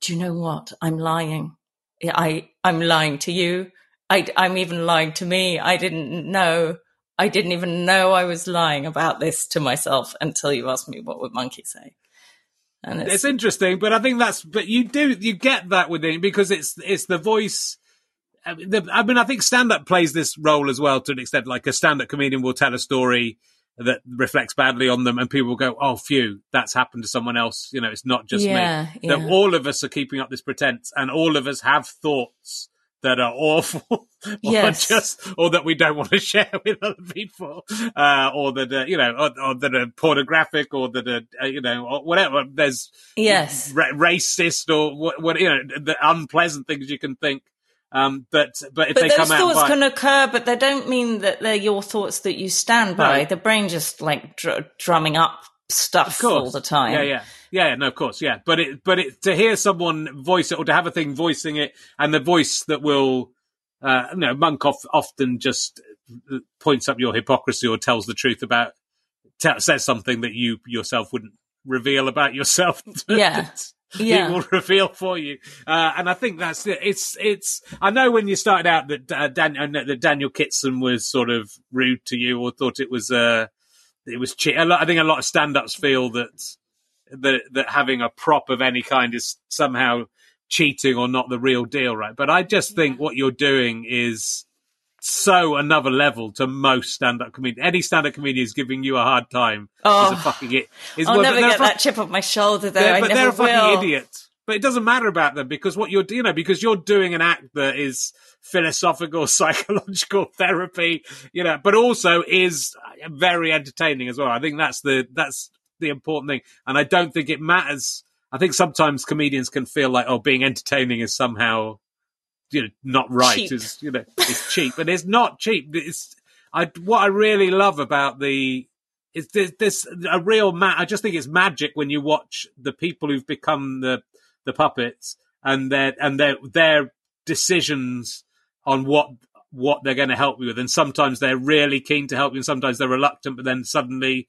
Do you know what? I'm lying. I I'm lying to you. I, I'm even lying to me. I didn't know. I didn't even know I was lying about this to myself until you asked me what would monkey say. And it's, it's interesting, but I think that's but you do you get that within because it's it's the voice. I mean, I think stand up plays this role as well to an extent. Like a stand up comedian will tell a story that reflects badly on them, and people will go, "Oh, phew, that's happened to someone else." You know, it's not just Yeah, me. That all of us are keeping up this pretense, and all of us have thoughts that are awful, or Yes. just or that we don't want to share with other people, uh, or that uh, you know, or, or that are pornographic, or that are uh, you know, or whatever. There's yes. ra- racist or what, what you know the unpleasant things you can think. Um, but but if But they those come out thoughts by, can occur, but they don't mean that they're your thoughts that you stand by. No. The brain just like dr- drumming up stuff all the time. Yeah, yeah, yeah, yeah. No, of course, yeah. But it, but it, to hear someone voice it or to have a thing voicing it, and the voice that will, uh, you know, Monk off, often just points up your hypocrisy or tells the truth about, te- says something that you yourself wouldn't reveal about yourself. Yeah. Yeah. He will reveal for you, uh, and I think that's it. It's it's. I know when you started out that uh, Dan, uh, that Daniel Kitson was sort of rude to you or thought it was uh it was cheap. I think a lot of stand-ups feel that that that having a prop of any kind is somehow cheating or not the real deal, right? But I just think what you're doing is so another level to most stand-up comedians. Any stand-up comedian is giving you a hard time. Oh. is a oh. fucking it. Is, I'll well, never get that chip off my shoulder, though. I but never they're a fucking will. idiot. But it doesn't matter about them because what you're, you know, because you're doing an act that is philosophical, psychological therapy, you know, but also is very entertaining as well. I think that's the that's the important thing, and I don't think it matters. I think sometimes comedians can feel like, oh, being entertaining is somehow, you know, not right. Cheap. Is you know, it's cheap, and it's not cheap. It's I what I really love about the is this, this a real ma- I just think it's magic when you watch the people who've become the the puppets and their and their their decisions on what what they're going to help you with, and sometimes they're really keen to help you, and sometimes they're reluctant, but then suddenly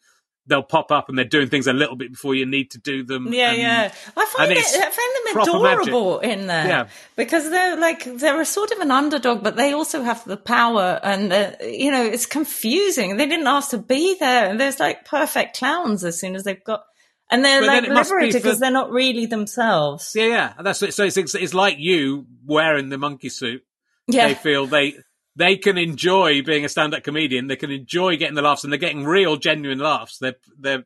they'll pop up and they're doing things a little bit before you need to do them. Yeah, and- yeah. I find it, I find them proper magic. adorable in there. Yeah. Because they're like they're a sort of an underdog, but they also have the power, and uh, you know it's confusing. They didn't ask to be there, and there's like perfect clowns as soon as they've got, and they're But like be liberated for- because they're not really themselves. Yeah, yeah. That's it. So it's, it's like you wearing the monkey suit. Yeah, They feel they they can enjoy being a stand-up comedian. They can enjoy getting the laughs, and they're getting real, genuine laughs. They're they're,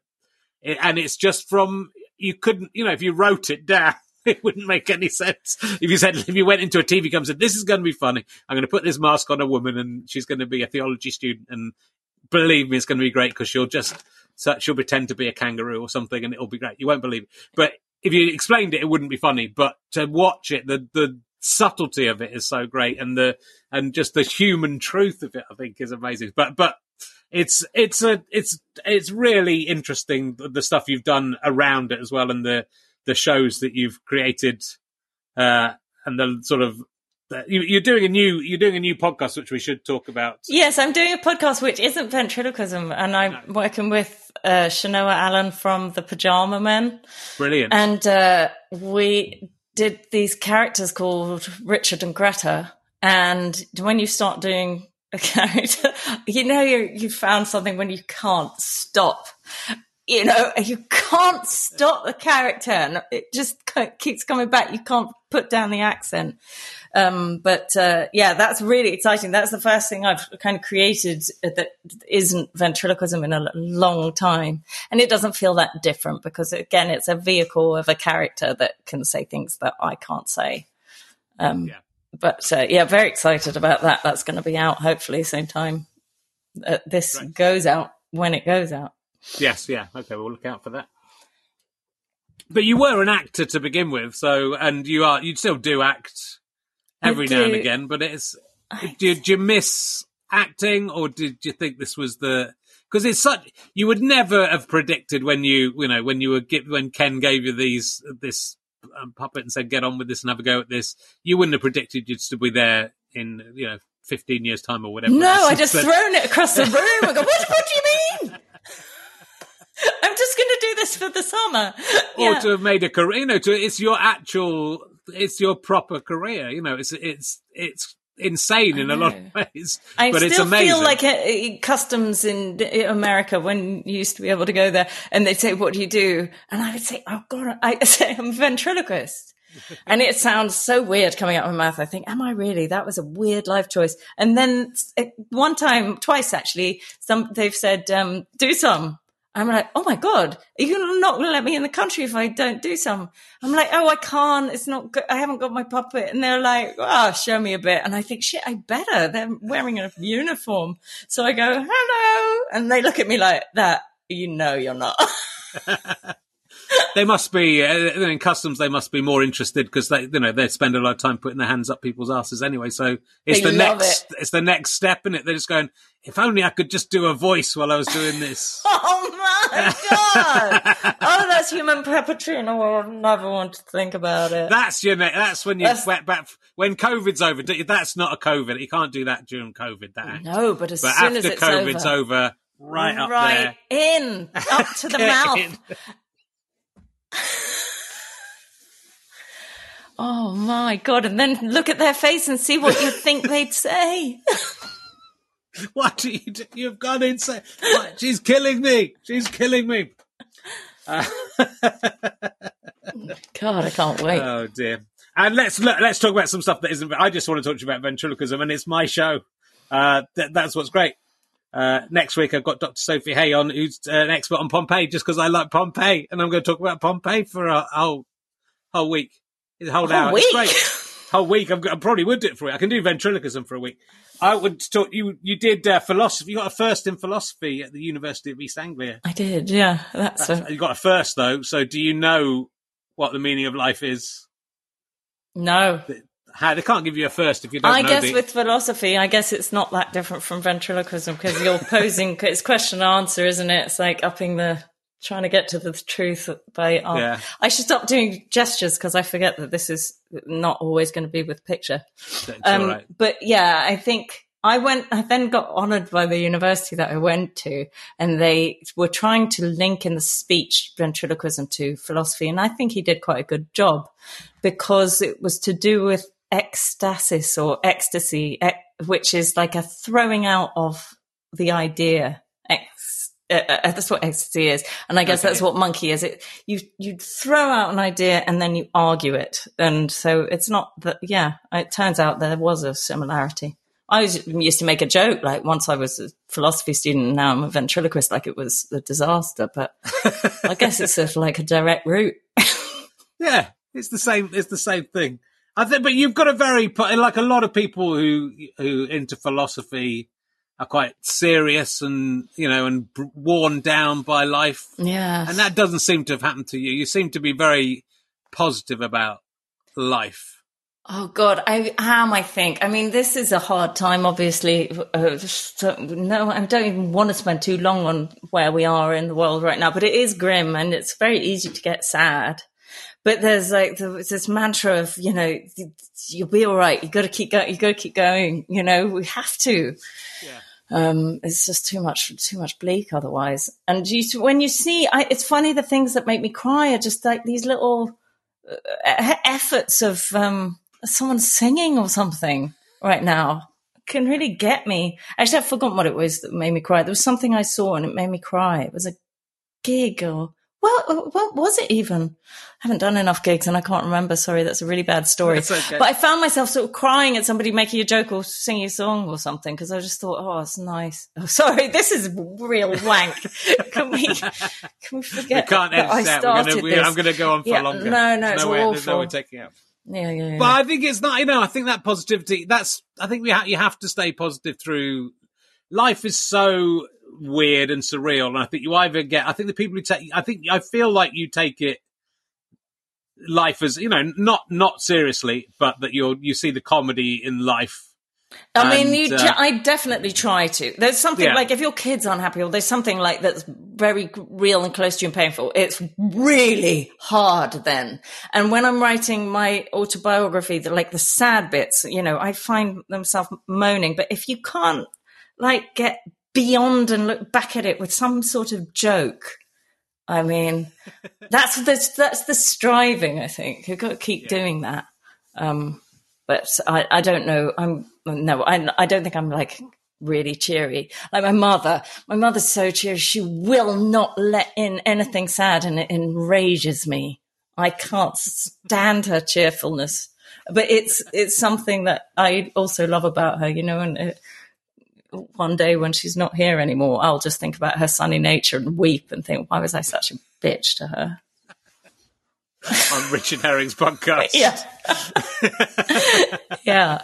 and it's just from you couldn't, you know, if you wrote it down. It wouldn't make any sense if you said if you went into a TV company and this is going to be funny. I'm going to put this mask on a woman and she's going to be a theology student and believe me, it's going to be great because she'll just she'll pretend to be a kangaroo or something and it'll be great. You won't believe it, but if you explained it, it wouldn't be funny. But to watch it, the the subtlety of it is so great, and the and just the human truth of it, I think, is amazing. But but it's it's a it's it's really interesting the, stuff you've done around it as well, and the the shows that you've created, uh, and the sort of you, you're doing a new you're doing a new podcast which we should talk about. Yes, I'm doing a podcast which isn't ventriloquism, and I'm working with uh, Shenoah Allen from the Pajama Men. Brilliant. And uh, we did these characters called Richard and Greta. And when you start doing a character. You know, you you found something when you can't stop. You know, you can't stop the character, and it just keeps coming back. You can't put down the accent. Um, but uh, yeah, that's really exciting. That's the first thing I've kind of created that isn't ventriloquism in a long time, and it doesn't feel that different because again, it's a vehicle of a character that can say things that I can't say. Um, yeah. But uh, yeah, very excited about that. That's going to be out hopefully same time uh, this right. goes out when it goes out. Yes, yeah, okay, we'll look out for that. But you were an actor to begin with, so and you are you still do act every now and again. But it's did you miss acting, or did you think this was the because it's such you would never have predicted when you you know when you were when Ken gave you these this um, puppet and said get on with this and have a go at this you wouldn't have predicted you'd still be there in you know 15 years time or whatever no i just but... thrown it across the room I go what, what do you mean I'm just going to do this for the summer. Or yeah. to have made a career, you know, to, it's your actual, it's your proper career. You know, it's, it's, it's insane in a lot of ways. I but still feel like a, a customs in uh, America when you used to be able to go there and they'd say, what do you do? And I would say, oh God, I say I'm a ventriloquist. and it sounds so weird coming out of my mouth. I think, am I really? That was a weird life choice. And then one time, twice actually, some they've said, um, do some. I'm like, oh my God, are you not going to let me in the country if I don't do some? I'm like, oh, I can't. It's not good. I haven't got my puppet. And they're like, oh, show me a bit. And I think, shit, I better. They're wearing a uniform. So I go, hello. And they look at me like that. You know, you're not. they must be uh, in customs. They must be more interested because they, you know, they spend a lot of time putting their hands up people's asses anyway. So it's they the next, it. it's the next step in it. They're just going. If only I could just do a voice while I was doing this. oh my god! oh, that's human puppetry, oh, I will never want to think about it. That's your. That's when you that's... back when COVID's over. That's not a COVID. You can't do that during COVID. That no, but as but soon after as it's COVID's over, over right up right there. in, up to the mouth. oh my god! And then look at their face and see what you think they'd say. what do you do? You've gone insane. What? She's killing me. She's killing me. Uh, God, I can't wait. Oh dear. And let's let's talk about some stuff that isn't. I just want to talk to you about ventriloquism, and it's my show. Uh, th- that's what's great. Uh, next week, I've got Dr. Sophie Hay on, who's uh, an expert on Pompeii, just because I like Pompeii, and I'm going to talk about Pompeii for a whole whole week, a whole, hour. Week? It's great. whole week. I'm, I probably would do it for you. I can do ventriloquism for a week. I would talk. You you did uh, philosophy. You got a first in philosophy at the University of East Anglia. I did. Yeah, that's, that's a... you got a first though. So do you know what the meaning of life is? No. How, they can't give you a first if you don't I guess the... with philosophy, I guess it's not that different from ventriloquism because you're posing, it's question and answer, isn't it? It's like upping the, trying to get to the truth by, oh, yeah. I should stop doing gestures because I forget that this is not always going to be with picture. Um, right. But yeah, I think I went, I then got honored by the university that I went to, and they were trying to link in the speech ventriloquism to philosophy. And I think he did quite a good job because it was to do with ecstasis or ecstasy, which is like a throwing out of the idea. Uh, uh, that's what ecstasy is, and I guess okay. that's what monkey is. It you you throw out an idea and then you argue it, and so it's not that. Yeah, it turns out there was a similarity. I was, used to make a joke like once I was a philosophy student, and now I'm a ventriloquist, like it was a disaster. But I guess it's sort of like a direct route. yeah, it's the same. It's the same thing. I think, but you've got a very like a lot of people who who into philosophy are quite serious and you know and worn down by life. Yeah, and that doesn't seem to have happened to you. You seem to be very positive about life. Oh God, I am. I think. I mean, this is a hard time. Obviously, uh, no, I don't even want to spend too long on where we are in the world right now. But it is grim, and it's very easy to get sad. But there's like there's this mantra of you know you'll be all right. You got to keep going. You got to keep going. You know we have to. Yeah. Um, it's just too much, too much bleak otherwise. And you, when you see, I, it's funny the things that make me cry are just like these little uh, efforts of um, someone singing or something right now. can really get me. Actually, I've forgotten what it was that made me cry. There was something I saw and it made me cry. It was a gig or well, uh, what was it even? I haven't done enough gigs and I can't remember. Sorry, that's a really bad story. okay. But I found myself sort of crying at somebody making a joke or singing a song or something because I just thought, oh, it's nice. Oh, sorry, this is real wank. can we can we forget We can't I that. Gonna, we? I'm going to go on for Yeah, longer. No, no, it's no way, awful. No way taking out. yeah, yeah, yeah. But I think it's not. You know, I think that positivity. That's. I think we ha- you have to stay positive through. Life is so weird and surreal, and I think you either get. I think the people who take. I think I feel like you take it. Life as you know, not not seriously, but that you're you see the comedy in life. I mean, And, you, uh, I definitely try to. There's something Yeah. like if your kid's unhappy or there's something like that's very real and close to you and painful, it's really hard then. And when I'm writing my autobiography, the, like the sad bits, you know, I find themselves moaning. But if you can't like get beyond and look back at it with some sort of joke, I mean, that's the that's the striving. I think you've got to keep doing that. Um, but I, I don't know. I'm no, I, I don't think I'm like really cheery. Like my mother, my mother's so cheery. She will not let in anything sad, and it enrages me. I can't stand her cheerfulness. But it's it's something that I also love about her, you know. And it, one day when she's not here anymore, I'll just think about her sunny nature and weep and think, why was I such a bitch to her? on Richard Herring's podcast. Yeah, yeah.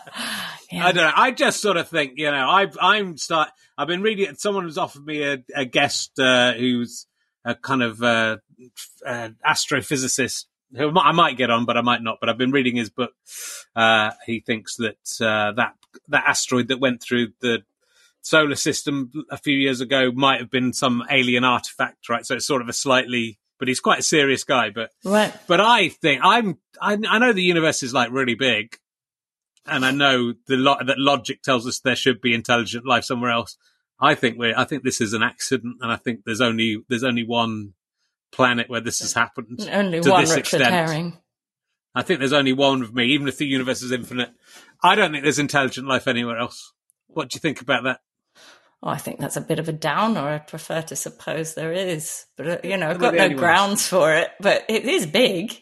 I don't know. I just sort of think, you know, I've I'm start. I've been reading. Someone has offered me a, a guest uh, who's a kind of uh, uh, astrophysicist. Who I might- I might get on, but I might not. But I've been reading his book. Uh, he thinks that uh, that that asteroid that went through the solar system a few years ago might have been some alien artifact, right? So it's sort of a slightly. But he's quite a serious guy. But Right. but I think I'm. I, I know the universe is like really big, and I know the lo- that logic tells us there should be intelligent life somewhere else. I think we're. I think this is an accident, and I think there's only there's only one planet where this has happened. Only to one this Richard extent. Herring. I think there's only one of me, even if the universe is infinite. I don't think there's intelligent life anywhere else. What do you think about that? Oh, I think that's a bit of a downer. I'd prefer to suppose there is, but uh, you know, I've got no grounds for it. But it is big.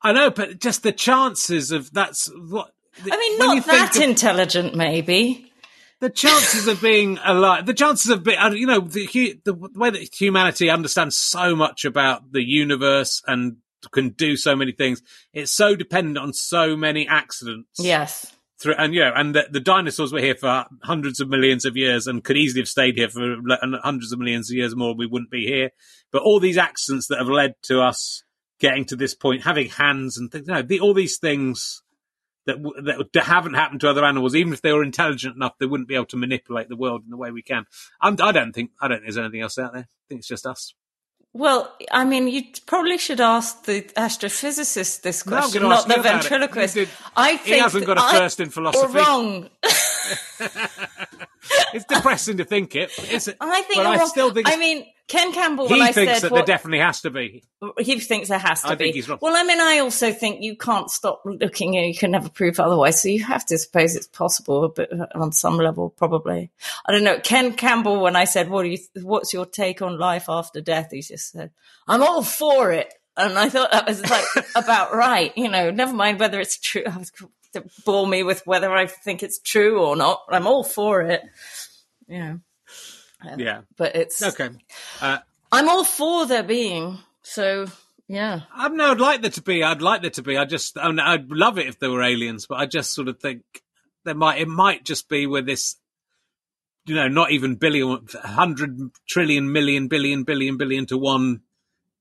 I know, but just the chances of that's what. I mean, not that of- intelligent, maybe. the chances of being alive, the chances of being, you know, the, the way that humanity understands so much about the universe and can do so many things, it's so dependent on so many accidents. Yes. Through, and you know, and the, the dinosaurs were here for hundreds of millions of years and could easily have stayed here for hundreds of millions of years more. We wouldn't be here. But all these accidents that have led to us getting to this point, having hands and things, you know, the, all these things that, that haven't happened to other animals, even if they were intelligent enough, they wouldn't be able to manipulate the world in the way we can. I'm, I don't think, I don't think there's anything else out there. I think it's just us. Well, I mean, you probably should ask the astrophysicist this No, question, gonna not the you about it. ventriloquist. Did- I he think hasn't got a I- first in philosophy. Or wrong. It's depressing to think it. I think but I wrong. still think I mean, Ken Campbell. he when I thinks said that there definitely has to be. he thinks there has to I be. think he's wrong. Well, I mean, I also think you can't stop looking, and you can never prove otherwise. So you have to suppose it's possible, but uh, on some level, probably. I don't know. Ken Campbell, when I said, "What do you? What's your take on life after death?" He just said, "I'm all for it," and I thought that was like about right. You know, never mind whether it's true. I was bore me with whether I think it's true or not. I'm all for it. Yeah. know, Yeah. but it's Okay. Uh, I'm all for there being. So yeah. I no, I'd like there to be. I'd like there to be. I just, I mean, I'd love it if there were aliens, but I just sort of think there might. It might just be with this, you know, not even billion, hundred trillion, million, billion, billion, billion to one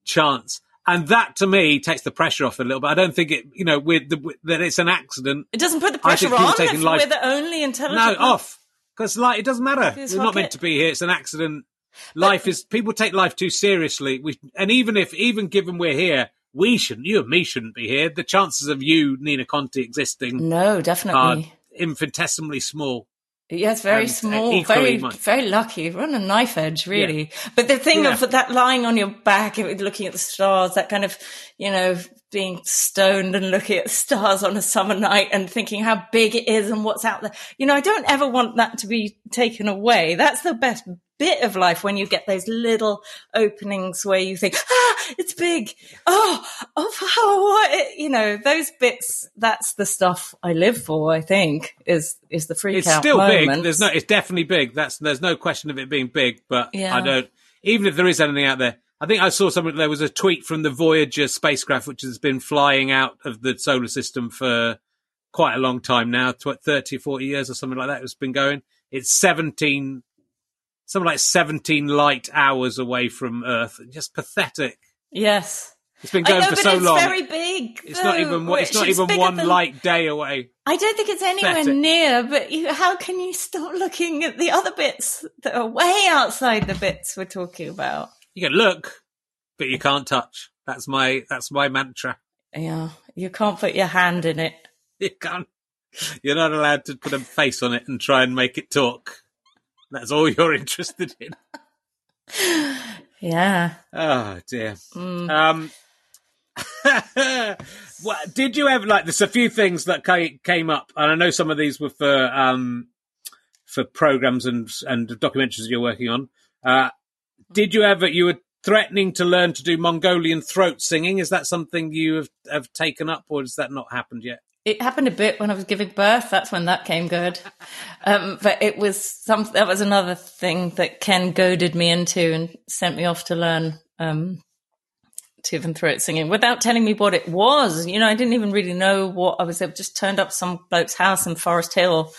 chance, and that to me takes the pressure off a little bit. I don't think it, you know, with the with, that it's an accident. It doesn't put the pressure on if life- we're the only intelligent. No, one. off because like it doesn't matter. Just We're not meant it. to be here. It's an accident. Life is people take life too seriously. We and even if even given we're here, we shouldn't. You and me shouldn't be here. The chances of you, Nina Conti, existing No, are definitely. infinitesimally small. Yes, very and, uh, small, very much. very lucky. We're on a knife edge, really. But the thing Yeah. of that lying on your back, and looking at the stars, that kind of, you know, being stoned and looking at stars on a summer night and thinking how big it is and what's out there. You know, I don't ever want that to be taken away. That's the best bit of life when you get those little openings where you think, ah, it's big. Oh, oh, oh? You know, those bits, that's the stuff I live for, I think, is, is the freak It's out still moments. big. There's no. It's definitely big. That's there's no question of it being big. But Yeah. I don't. Even if there is anything out there, I think I saw something. There was a tweet from the Voyager spacecraft, which has been flying out of the solar system for quite a long time now, tw- 30, 40 years or something like that. It's been going. It's 17, something like 17 light hours away from Earth. Just pathetic. Yes. It's been going know, for so it's long. It's very big. it's not even. one- It's not even one than- light day away. I don't think it's anywhere Pathetic. near, but you, how can you stop looking at the other bits that are way outside the bits we're talking about? You can look, but you can't touch. That's my. That's my mantra. Yeah, you can't put your hand in it. You can't. You're not allowed to put a face on it and try and make it talk. That's all you're interested in. Yeah. Oh dear. Mm. Um, well, did you ever like? There's a few things that ca- came up, and I know some of these were for um, for programs and and documentaries you're working on. Uh, did you ever? You were threatening to learn to do Mongolian throat singing. Is that something you have, have taken up, or has that not happened yet? It happened a bit when I was giving birth. That's when that came good. Um, but it was some, that was another thing that Ken goaded me into and sent me off to learn, um, tooth and throat singing without telling me what it was. You know, I didn't even really know what I was. Just turned up some bloke's house in Forest Hill.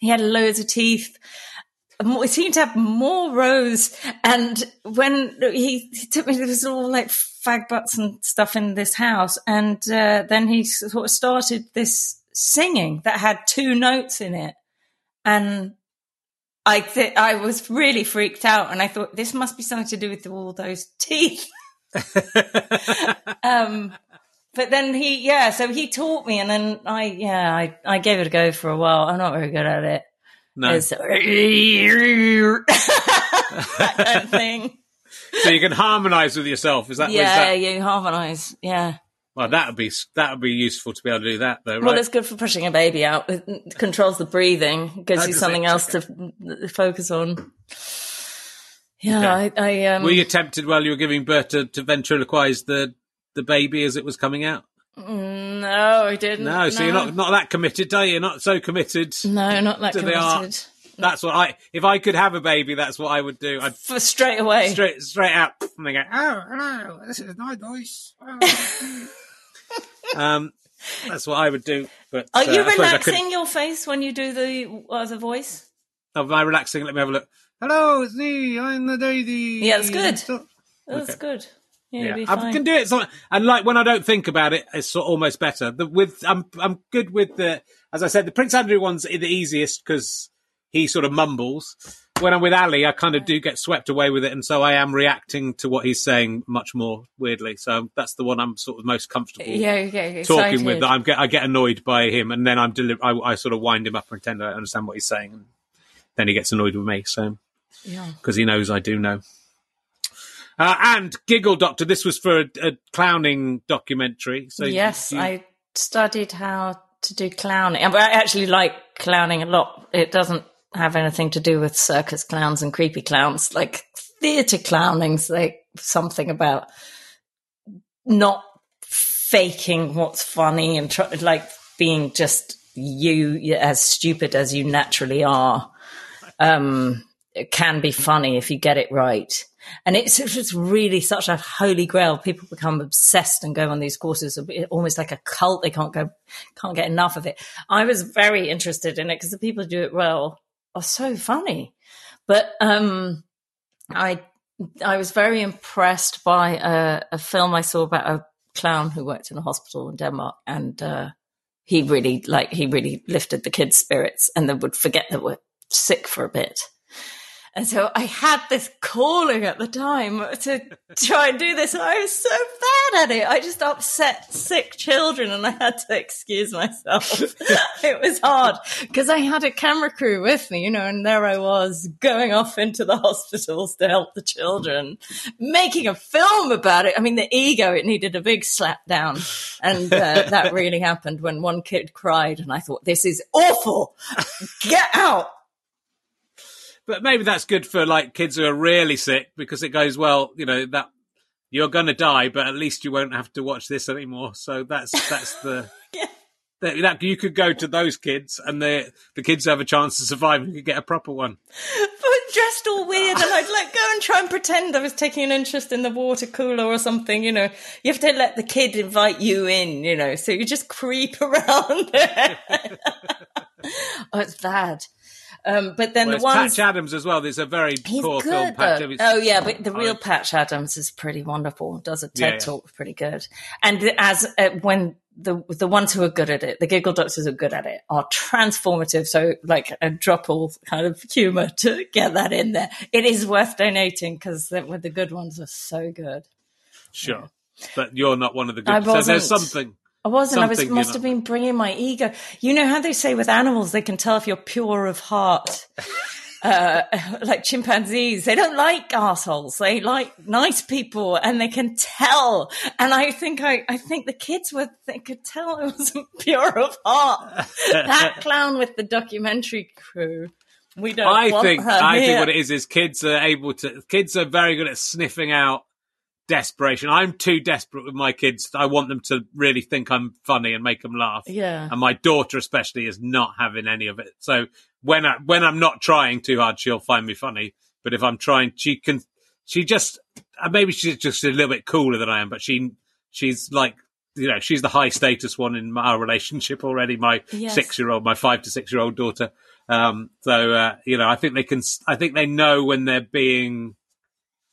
He had loads of teeth. More- It seemed to have more rows. And when he, he took me, there was all like fag butts and stuff in this house. And uh, then he sort of started this singing that had two notes in it. And I th- I was really freaked out. And I thought, this must be something to do with all those teeth. um, but then he, yeah, so he taught me, and then I, yeah, I, I gave it a go for a while. I'm not very good at it. No. It's that thing. so you can harmonise with yourself. Is that? is yeah, that- you harmonise. Yeah. Well, that would be that would be useful to be able to do that, though, right? Well, it's good for pushing a baby out. It controls the breathing, gives How you something else to focus on. Yeah, I, I um, Were you tempted while you were giving birth to, to ventriloquize the the baby as it was coming out? No, I didn't. No, so you're not not that committed, are you? Not so committed. No, not that to the art. committed. That's what I. If I could have a baby, that's what I would do. I'd For straight away. straight straight out and they go, "Oh, hello, this is my voice." um, that's what I would do. But Are uh, you I suppose I couldn't- relaxing your face when you do the uh, the voice? Oh, am I relaxing? Let me have a look. Hello, it's me. I'm the lady. Yeah, it's good. So- That's Okay. good. Yeah, Yeah, I can do it. So, and like when I don't think about it, it's almost better. The, with I'm I'm good with the as I said, the Prince Andrew one's the easiest because he sort of mumbles. When I'm with Ali, I kind of do get swept away with it, and so I am reacting to what he's saying much more weirdly. So that's the one I'm sort of most comfortable yeah, yeah, talking with. excited. I'm get I get annoyed by him, and then I'm deli- I, I sort of wind him up and pretend I don't understand what he's saying, and then he gets annoyed with me. So Yeah. because he knows I do know. Uh, and Giggle Doctor, this was for a, a clowning documentary. So yes, you- I studied how to do clowning. I actually like clowning a lot. It doesn't have anything to do with circus clowns and creepy clowns. Like theatre clowning's like something about not faking what's funny and try, like being just you as stupid as you naturally are. Um, it can be funny if you get it right. And it's it's really such a holy grail. People become obsessed and go on these courses, almost like a cult. They can't go, can't get enough of it. I was very interested in it because the people who do it well are so funny. But um, I I was very impressed by a, a film I saw about a clown who worked in a hospital in Denmark, and uh, he really like he really lifted the kids' spirits, and they would forget they were sick for a bit. And so I had this calling at the time to try and do this. And I was so bad at it. I just upset sick children and I had to excuse myself. it was hard because I had a camera crew with me, you know, and there I was going off into the hospitals to help the children, making a film about it. I mean, the ego, it needed a big slap down. And uh, that really happened when one kid cried and I thought, this is awful. Get out. But maybe that's good for like kids who are really sick because it goes well. You know that you're going to die, but at least you won't have to watch this anymore. So that's that's the. Yeah. That, that you could go to those kids, and the the kids have a chance to survive. and You could get a proper one. but dressed all weird and I'd like go and try and pretend I was taking an interest in the water cooler or something, you know. You have to let the kid invite you in, you know, so you just creep around. oh, it's bad. Um, but then Well, the ones Patch Adams as well. There's a very poor good. film. Patch. Adams. Oh yeah, but the real Patch Adams is pretty wonderful. Does a TED Yeah, yeah. talk pretty good. And as uh, when the the ones who are good at it, the giggle doctors are good at it, are transformative. So like a drop dropple kind of humor to get that in there. It is worth donating because the, the good ones are so good. Sure, but you're not one of the good. I so there's something. I wasn't. I was must you have been bringing my ego. You know how they say with animals they can tell if you're pure of heart. Uh, like chimpanzees, they don't like assholes. They like nice people, and they can tell. And I think I, I think the kids were they could tell I wasn't pure of heart. that clown with the documentary crew. We don't. I think I think what it is is kids are able to. Kids are very good at sniffing out desperation. I'm too desperate with my kids. I want them to really think I'm funny and make them laugh. Yeah. And my daughter especially is not having any of it. So when I when I'm not trying too hard, she'll find me funny. But if I'm trying, she can. She just uh, maybe she's just a little bit cooler than I am. But she she's like you know she's the high status one in our relationship already. My Yes. six year old, my five to six year old daughter. Um, so uh, you know, I think they can. I think they know when they're being.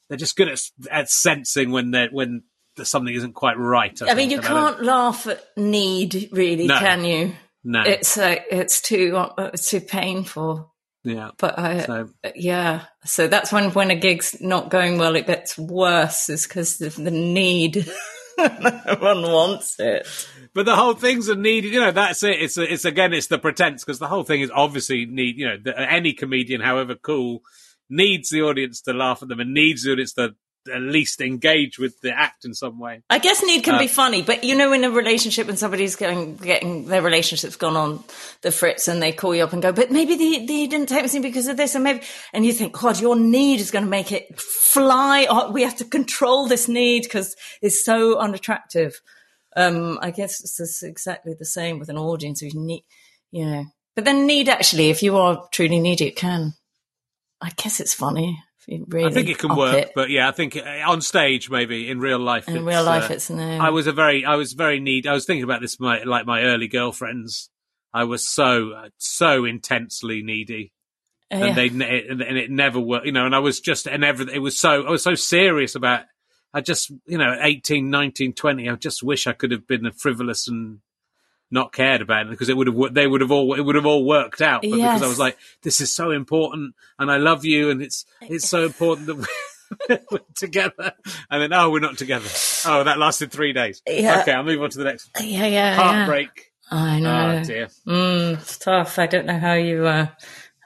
They're just good at, at sensing when they're when something isn't quite right. I mean, think, you I can't laugh at need, really, No. can you? No. It's uh, it's too uh, it's too painful. yeah. But I, So- yeah, so that's when when a gig's not going well, it gets worse. Is because of the need. no one wants it. But the whole thing's a need. You know, that's it. It's it's again, it's the pretense because the whole thing is obviously need. You know, the, any comedian, however cool, needs the audience to laugh at them and needs the audience to at least engage with the act in some way. I guess need can Uh, be funny, but you know, in a relationship, when somebody's going, getting their relationship's gone on the fritz, and they call you up and go, "But maybe they, they didn't take me because of this," and maybe, and you think, "God, your need is going to make it fly." Oh, we have to control this need because it's so unattractive. Um, I guess it's exactly the same with an audience. You need, you know, but then need actually, if you are truly needy, it can. I guess it's funny. Really I think it can work, it. but yeah, I think uh, on stage maybe in real life. In it's, real life, uh, it's no. I was a very, I was very need. I was thinking about this, my like my early girlfriends. I was so uh, so intensely needy. Yeah. and they and it never worked you know and i was just and everything it was so i was so serious about i just you know 18 19 20 i just wish i could have been a frivolous and not cared about it because it would have they would have all it would have all worked out but because i was like this is so important and i love you and it's it's so important that we're, together and then oh we're not together oh that lasted three days Yeah. okay i'll move on to the next yeah, yeah, yeah. heartbreak I know. oh dear Mm, it's tough. I don't know how you uh,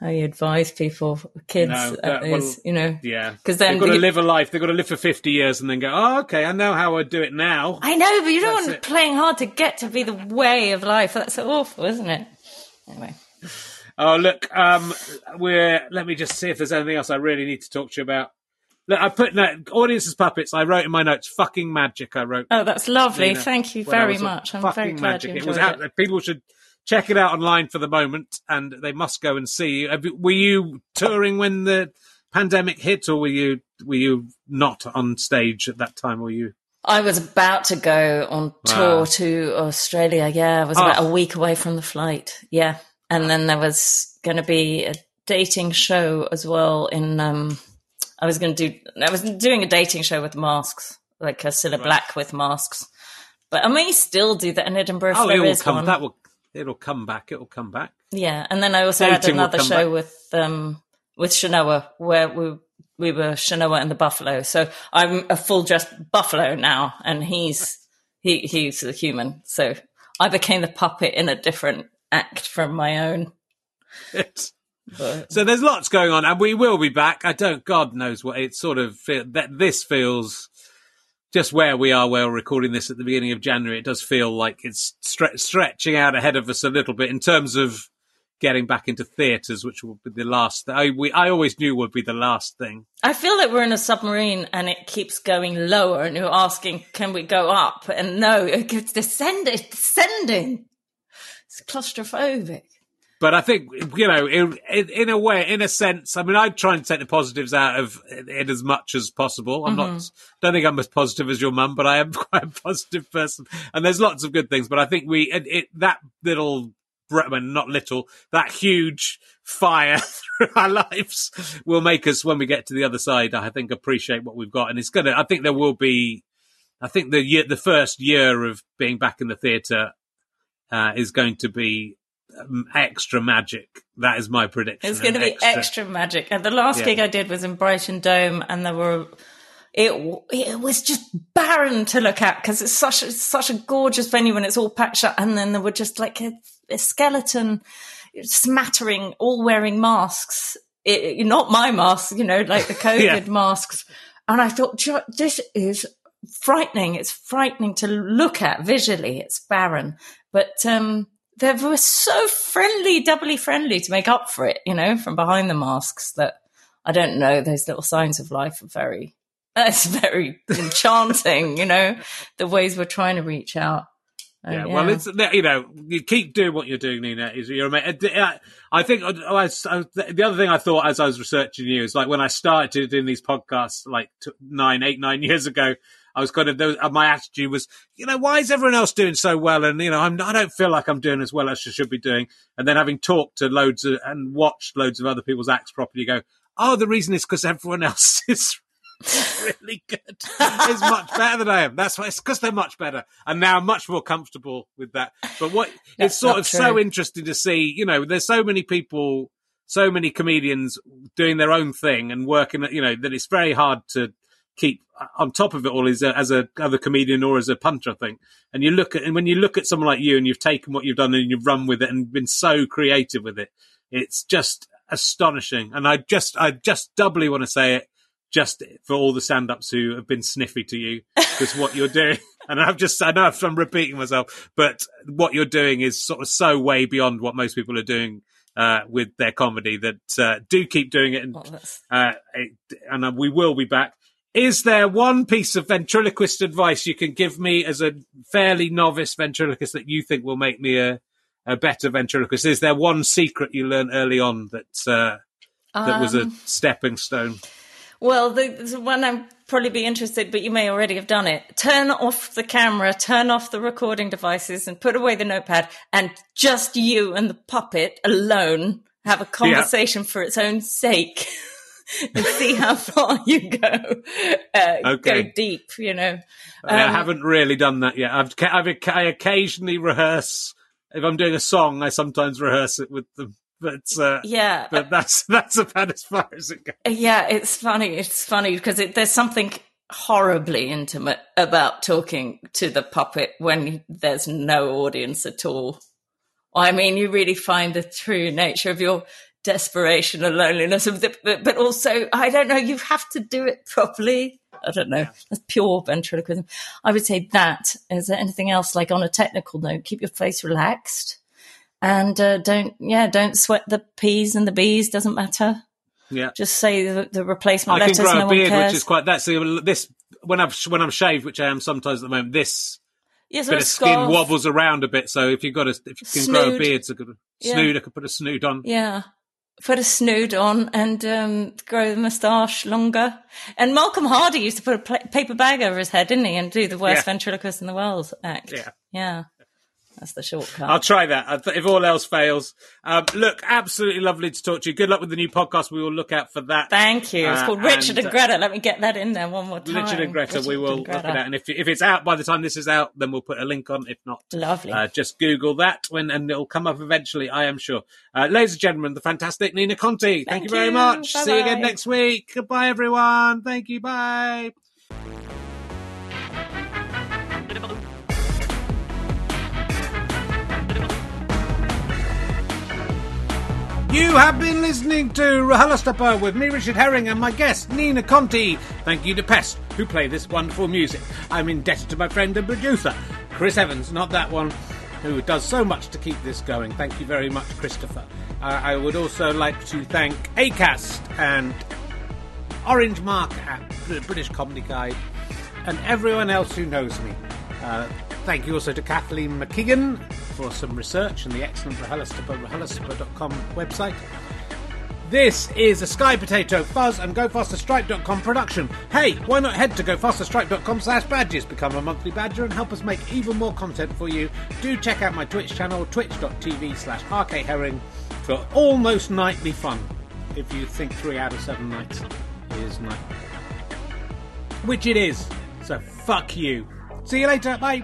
how you advise people, kids, No, at that- well, you know. yeah because then they've got to you- live a life they've got to live for 50 years and then go oh okay i know how i do it now I know, but you don't That's want it. playing hard to get to be the way of life. That's awful, isn't it? Anyway, Oh, look, um, we're, let me just see if there's anything else I really need to talk to you about. Look, I put, no, audiences puppets, I wrote in my notes, fucking magic, I wrote. oh, that's lovely. Thank you very much. I'm very glad magic. you It was it. out. People should check it out online for the moment and they must go and see you. Were you touring when the pandemic hit or were you, were you not on stage at that time? Were you? I was about to go on tour Wow. to Australia. Yeah, I was Oh. about a week away from the flight. Yeah, and then there was going to be a dating show as well. In um, I was going to do. I was doing a dating show with masks, like a Cilla Black with masks. But I may still do that in Edinburgh. Oh, it will come, one. that will, it'll come back. It'll come back. Yeah, and then I also had Dating will another show back. with um with Shenoah, where we we were Shenoah and the buffalo. So I'm a full dress buffalo now, and he's he he's the human. So I became the puppet in a different act from my own. But- So there's lots going on, and we will be back. I don't, God knows what it sort of feel, that this feels just where we are. Where we're recording this at the beginning of January, it does feel like it's stre- stretching out ahead of us a little bit in terms of getting back into theatres, which will be the last. I we I always knew would be the last thing. I feel like we're in a submarine and it keeps going lower, and you're asking, "Can we go up?" And no, it keeps descending. Descending. It's claustrophobic. But I think you know, in, in, in a way, in a sense, I mean, I try and take the positives out of it as much as possible. I'm not, don't think I'm as positive as your mum, but I am quite a positive person. And there's lots of good things. But I think we, it, it that little, mean, not little, that huge fire through our lives will make us, when we get to the other side, I think appreciate what we've got. And it's gonna, I think there will be, I think the year, the first year of being back in the theatre uh, is going to be extra magic. That is my prediction. It's going to be extra. magic. And the last Yeah. gig I did was in Brighton Dome, and there were it it was just barren to look at because it's such a, such a gorgeous venue and it's all packed up. And then there were just like a, a skeleton smattering, all wearing masks. It, not my masks, you know, like the COVID Yeah. masks. And I thought, "Do you know, this is frightening. It's frightening to look at visually. It's barren, but um, they were so friendly, doubly friendly to make up for it. You know, from behind the masks. That I don't know. Those little signs of life are very. That's very enchanting. you know, the ways we're trying to reach out. And, Yeah, well, it's you know you keep doing what you're doing, Nina. Is you're ama- I uh, I think uh, I, I, the other thing I thought as I was researching you is like when I started doing these podcasts like t- nine, eight, nine years ago. I was kind of was- uh, my attitude was, you know, why is everyone else doing so well? And you know, I'm I don't feel like I'm doing as well as I should be doing. And then having talked to loads of, and watched loads of other people's acts properly, you go, oh, the reason is because everyone else is really good. is much better than I am. That's why it's because they're much better, and now I'm much more comfortable with that. But what it's sort of so interesting to see. You know, there's so many people, so many comedians doing their own thing and working. You know, that it's very hard to keep on top of it all as a, as a other comedian or as a punter, I think. And you look at and when you look at someone like you and you've taken what you've done and you've run with it and been so creative with it, it's just astonishing. And I just I just doubly want to say it just for all the stand-ups who have been sniffy to you because what you're doing and i've just i know i'm repeating myself but what you're doing is sort of so way beyond what most people are doing uh, with their comedy that uh, do keep doing it and, uh, it, and uh, we will be back is there one piece of ventriloquist advice you can give me as a fairly novice ventriloquist that you think will make me a, a better ventriloquist is there one secret you learned early on that uh, that was a Um, stepping stone Well, the, the one I'd probably be interested, but you may already have done it. Turn off the camera, turn off the recording devices, and put away the notepad, and just you and the puppet alone have a conversation for its own sake. and see how far you go. Uh, Okay. Go deep, you know. I Um, haven't really done that yet. I've, I've I occasionally rehearse if I'm doing a song. I sometimes rehearse it with them, but uh, Yeah. but that's that's about as far as it goes. Yeah, it's funny. It's funny because it, there's something horribly intimate about talking to the puppet when there's no audience at all. I mean, you really find the true nature of your desperation and loneliness of the, but, but also, I don't know, you have to do it properly. I don't know. That's pure ventriloquism. I would say that. Is there anything else? Like on a technical note, keep your face relaxed and uh, don't, yeah, don't sweat the P's and the B's. Doesn't matter. Yeah, Just say the, the replacement I can grow no a beard, which is quite that's the- this when I've when I'm shaved, which I am sometimes at the moment. This yes, bit of skin wobbles around a bit, so if you've got a if you can grow a beard, it's a good Yeah. snood. I could put a snood on. Yeah. Put a snood on and um, grow the moustache longer. And Malcolm Hardee used to put a pla paper bag over his head, didn't he, and do the worst Yeah. ventriloquist in the world act. Yeah. Yeah. That's the shortcut. I'll try that if all else fails. Um, look, absolutely lovely to talk to you. Good luck with the new podcast. We will look out for that. Thank you. It's Uh, called Richard and, and, uh, Greta. Let me get that in there one more time. Richard and Greta, we will look it out. And if, if it's out by the time this is out, then we'll put a link on. If not, Lovely. uh, just Google that when, and it'll come up eventually, I am sure. Uh, ladies and gentlemen, the fantastic Nina Conti. Thank, Thank you very much. See you again next week. Goodbye, everyone. Thank you. Bye. You have been listening to RHLSTP with me, Richard Herring, and my guest, Nina Conti. Thank you to Pest, who play this wonderful music. I'm indebted to my friend and producer, Chris Evans, not that one, who does so much to keep this going. Thank you very much, Christopher. Uh, I would also like to thank ACAST and Orange Mark at the British Comedy Guide, and everyone else who knows me. Uh, thank you also to Kathleen McKeegan for some research and the excellent RHLSTP.com website. This is a Sky Potato Fuzz and GoFasterStripe.com production. Hey, why not head to GoFasterStripe.com slash badges, become a monthly badger and help us make even more content for you. Do check out my Twitch channel, twitch.tv slash rkherring for almost nightly fun. If you think three out of seven nights is night. Which it is. So fuck you. See you later. Bye.